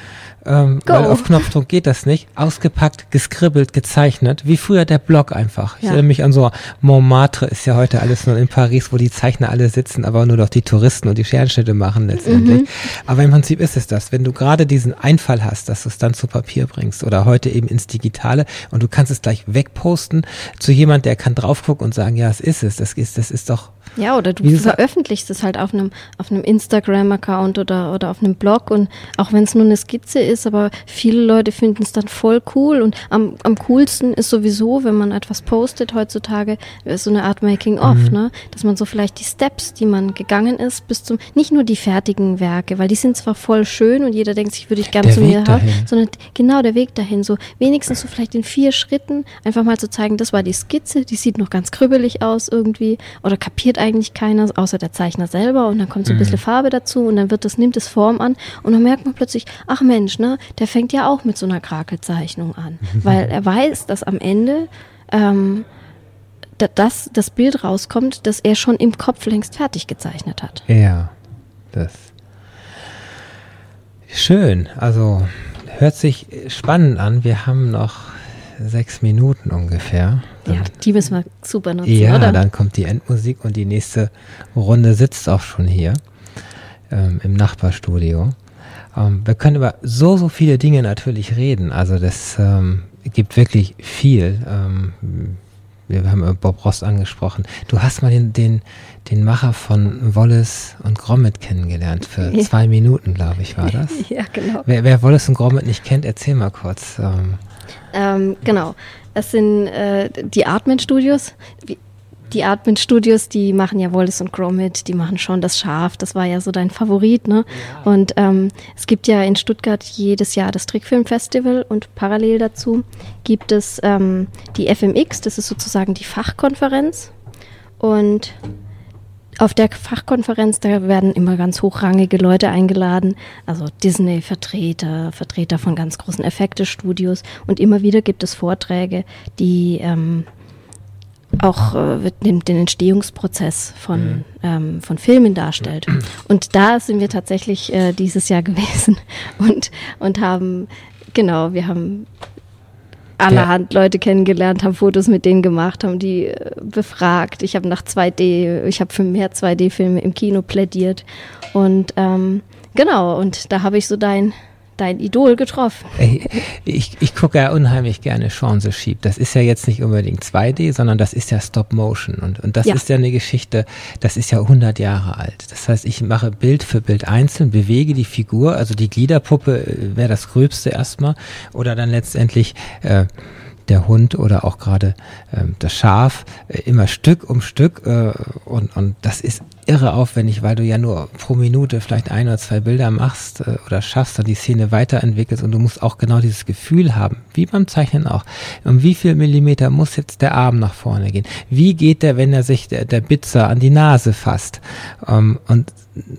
ähm, weil auf Knopfdruck geht das nicht. Ausgepackt, geskribbelt, gezeichnet, wie früher der Blog einfach. Ich erinnere mich an so Montmartre ist ja heute alles nur in Paris, wo die Zeichner alle sitzen, aber nur doch die Touristen und die Scherenschnitte machen letztendlich. Mhm. Aber im Prinzip ist es das. Wenn du gerade diesen Einfall hast, dass du es dann zu Papier bringst oder heute eben ins Digitale und du kannst es gleich wegposten zu jemand, der kann drauf gucken und sagen, ja, es ist es, das ist, das ist doch ja, oder du veröffentlichst es halt auf einem, auf einem Instagram-Account oder, oder auf einem Blog und auch wenn es nur eine Skizze ist, aber viele Leute finden es dann voll cool und am, am coolsten ist sowieso, wenn man etwas postet heutzutage, so eine Art Making-of, mhm. ne? Dass man so vielleicht die Steps, die man gegangen ist, bis zum, nicht nur die fertigen Werke, weil die sind zwar voll schön und jeder denkt sich, würde ich gerne zu Weg mir haben, sondern genau der Weg dahin, so wenigstens so vielleicht in vier Schritten einfach mal zu zeigen, das war die Skizze, die sieht noch ganz krübbelig aus irgendwie oder kapiert eigentlich keiner, außer der Zeichner selber. Und dann kommt so ein bisschen mhm. Farbe dazu und dann wird das, nimmt es Form an. Und dann merkt man plötzlich, ach Mensch, ne, der fängt ja auch mit so einer Krakelzeichnung an. Mhm. Weil er weiß, dass am Ende ähm, dass das Bild rauskommt, das er schon im Kopf längst fertig gezeichnet hat. Ja, das. Schön. Also hört sich spannend an. Wir haben noch sechs Minuten ungefähr. Ja, die müssen wir super nutzen, ja, oder? dann kommt die Endmusik und die nächste Runde sitzt auch schon hier ähm, im Nachbarstudio. Ähm, wir können über so, so viele Dinge natürlich reden. Also das ähm, gibt wirklich viel. Ähm, wir haben Bob Ross angesprochen. Du hast mal den, den, den Macher von Wallace und Gromit kennengelernt. Für ja. zwei Minuten, glaube ich, war das. ja, genau. Wer, wer Wallace und Gromit nicht kennt, erzähl mal kurz. Ähm, ähm, genau. Es sind äh, die Artment Studios. Die Artment Studios, die machen ja Wallace und Gromit, die machen schon das Schaf. Das war ja so dein Favorit, ne? Ja. Und ähm, es gibt ja in Stuttgart jedes Jahr das Trickfilmfestival und parallel dazu gibt es ähm, die FMX, das ist sozusagen die Fachkonferenz. Und auf der Fachkonferenz, da werden immer ganz hochrangige Leute eingeladen, also Disney-Vertreter, Vertreter von ganz großen Effekte-Studios und immer wieder gibt es Vorträge, die ähm, auch äh, den, den, Entstehungsprozess von, mhm. ähm, von Filmen darstellt. Und da sind wir tatsächlich äh, dieses Jahr gewesen und, und haben, genau, wir haben allerhand Leute kennengelernt, haben Fotos mit denen gemacht, haben die äh, befragt. Ich habe nach 2D, ich habe für mehr 2D-Filme im Kino plädiert. Und ähm, genau, und da habe ich so dein, dein Idol getroffen. Ich, ich gucke ja unheimlich gerne the Sheep. Das ist ja jetzt nicht unbedingt 2D, sondern das ist ja Stop Motion. Und, und das ja. ist ja eine Geschichte, das ist ja 100 Jahre alt. Das heißt, ich mache Bild für Bild einzeln, bewege die Figur, also die Gliederpuppe äh, wäre das Gröbste erstmal, oder dann letztendlich äh, der Hund oder auch gerade ähm, das Schaf äh, immer Stück um Stück äh, und, und das ist irre aufwendig, weil du ja nur pro Minute vielleicht ein oder zwei Bilder machst äh, oder schaffst und die Szene weiterentwickelst und du musst auch genau dieses Gefühl haben, wie beim Zeichnen auch. Um wie viel Millimeter muss jetzt der Arm nach vorne gehen? Wie geht der, wenn er sich der, der Bitzer an die Nase fasst? Ähm, und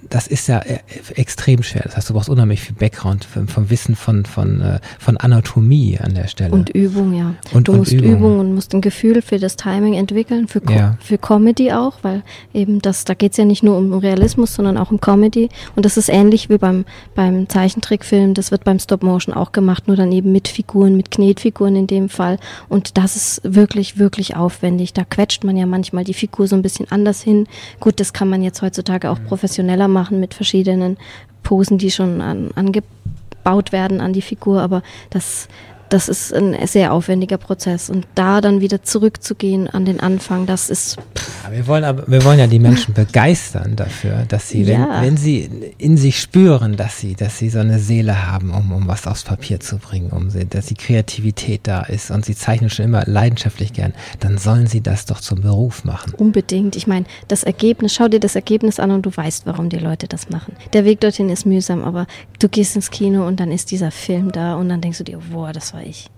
das ist ja äh, extrem schwer. Das heißt, du brauchst unheimlich viel Background vom, Wissen von, von, äh, von Anatomie an der Stelle. Und Übung, ja. Und, du und musst Übung. Übung und musst ein Gefühl für das Timing entwickeln, für, Co ja. für Comedy auch, weil eben das, da geht es ja nicht nur um Realismus, sondern auch um Comedy. Und das ist ähnlich wie beim, beim Zeichentrickfilm. Das wird beim Stop Motion auch gemacht, nur dann eben mit Figuren, mit Knetfiguren in dem Fall. Und das ist wirklich, wirklich aufwendig. Da quetscht man ja manchmal die Figur so ein bisschen anders hin. Gut, das kann man jetzt heutzutage auch professioneller machen mit verschiedenen Posen, die schon an, angebaut werden an die Figur. Aber das das ist ein sehr aufwendiger Prozess. Und da dann wieder zurückzugehen an den Anfang, das ist. Ja, wir wollen aber, wir wollen ja die Menschen begeistern dafür, dass sie, wenn, Ja. wenn sie in sich spüren, dass sie, dass sie so eine Seele haben, um, um was aufs Papier zu bringen, um sie, dass die Kreativität da ist und sie zeichnen schon immer leidenschaftlich gern, dann sollen sie das doch zum Beruf machen. Unbedingt. Ich meine, das Ergebnis, schau dir das Ergebnis an und du weißt, warum die Leute das machen. Der Weg dorthin ist mühsam, aber du gehst ins Kino und dann ist dieser Film da und dann denkst du dir, boah, das war ich.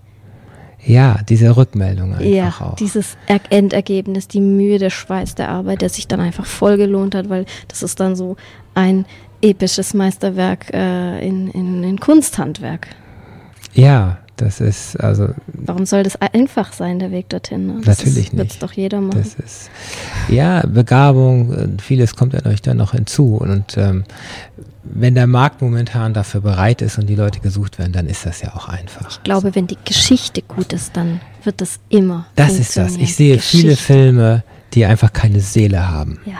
Ja, diese Rückmeldung einfach Ja, auch. dieses er Endergebnis, die Mühe, der Schweiß der Arbeit, der sich dann einfach voll gelohnt hat, weil das ist dann so ein episches Meisterwerk äh, in, in, in Kunsthandwerk. ja, das ist, also Warum soll das einfach sein, der Weg dorthin? ne? Natürlich Wird es nicht. doch jeder machen. Das ist ja Begabung, äh, vieles kommt an euch dann noch hinzu. Und ähm, wenn der Markt momentan dafür bereit ist und die Leute gesucht werden, dann ist das ja auch einfach. Ich glaube, wenn die Geschichte gut ist, dann wird das immer. Das ist das. Ich sehe viele Geschichte. Filme, die einfach keine Seele haben. Ja.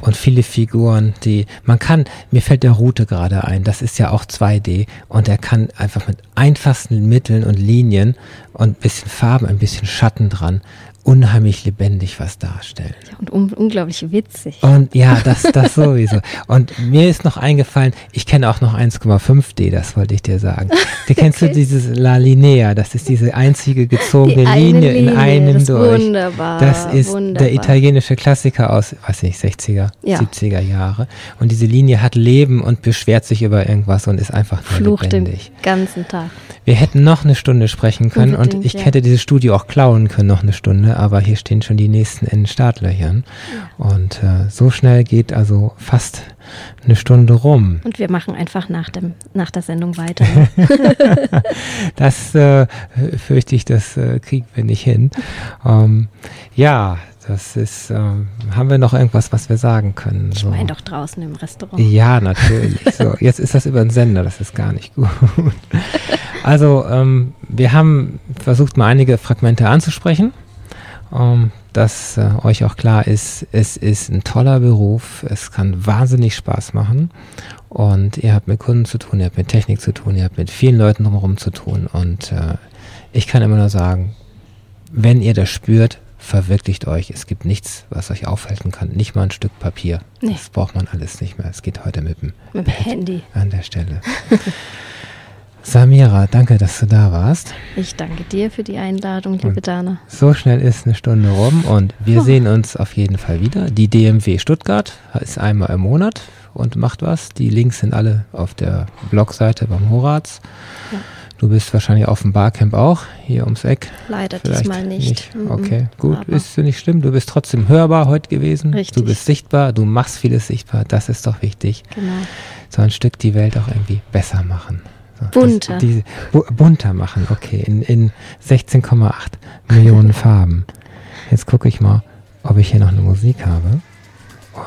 Und viele Figuren, die man kann, mir fällt der Route gerade ein, das ist ja auch 2D und er kann einfach mit einfachsten Mitteln und Linien und ein bisschen Farben, ein bisschen Schatten dran, unheimlich lebendig was darstellen. ja und un unglaublich witzig. Und ja, das, das sowieso. Und mir ist noch eingefallen, ich kenne auch noch 1,5D, das wollte ich dir sagen. Du kennst du Okay. dieses La Linea, das ist diese einzige gezogene Die eine Linie, in Linie, einem das ist durch. wunderbar, Das ist wunderbar. der italienische Klassiker aus, weiß nicht, 60er, Ja. 70er Jahre. Und diese Linie hat Leben und beschwert sich über irgendwas und ist einfach nur Flucht den lebendig. ganzen Tag. Wir hätten noch eine Stunde sprechen können und Unbedingt, ich ja. hätte dieses Studio auch klauen können, noch eine Stunde, aber hier stehen schon die nächsten in Startlöchern. Und äh, so schnell geht also fast eine Stunde rum. Und wir machen einfach nach, dem, nach der Sendung weiter. Das äh, fürchte ich, das äh, kriegen wir nicht hin. Ähm, ja, das ist, ähm, haben wir noch irgendwas, was wir sagen können? Ich So. meine doch draußen im Restaurant. Ja, natürlich. So, jetzt ist das über den Sender, das ist gar nicht gut. Also, ähm, wir haben versucht, mal einige Fragmente anzusprechen, ähm, dass äh, euch auch klar ist, es ist ein toller Beruf, es kann wahnsinnig Spaß machen und ihr habt mit Kunden zu tun, ihr habt mit Technik zu tun, ihr habt mit vielen Leuten drumherum zu tun und äh, ich kann immer nur sagen, wenn ihr das spürt, verwirklicht euch. Es gibt nichts, was euch aufhalten kann. Nicht mal ein Stück Papier. Nee. Das braucht man alles nicht mehr. Es geht heute mit dem Mit dem Handy. an der Stelle. Samira, danke, dass du da warst. Ich danke dir für die Einladung, liebe Und- Dana. So schnell ist eine Stunde rum und wir sehen uns auf jeden Fall wieder. Die DMW Stuttgart ist einmal im Monat und macht was. Die Links sind alle auf der Blogseite beim Horaz. Ja. Du bist wahrscheinlich auf dem Barcamp auch, hier ums Eck. Leider Vielleicht diesmal nicht. Mhm. Okay, gut, Aber ist nicht schlimm. Du bist trotzdem hörbar heute gewesen. Richtig. Du bist sichtbar, du machst vieles sichtbar. Das ist doch wichtig. Genau. So ein Stück die Welt auch irgendwie besser machen. Bunter. Das, diese, bu bunter machen, okay. In, in 16,8 Millionen Farben. Jetzt gucke ich mal, ob ich hier noch eine Musik habe.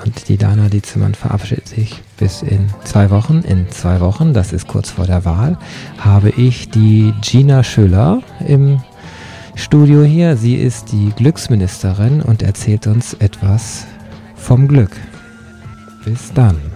Und die Dana Dietzemann verabschiedet sich bis in zwei Wochen. In zwei Wochen, das ist kurz vor der Wahl, habe ich die Gina Schüller im Studio hier. Sie ist die Glücksministerin und erzählt uns etwas vom Glück. Bis dann.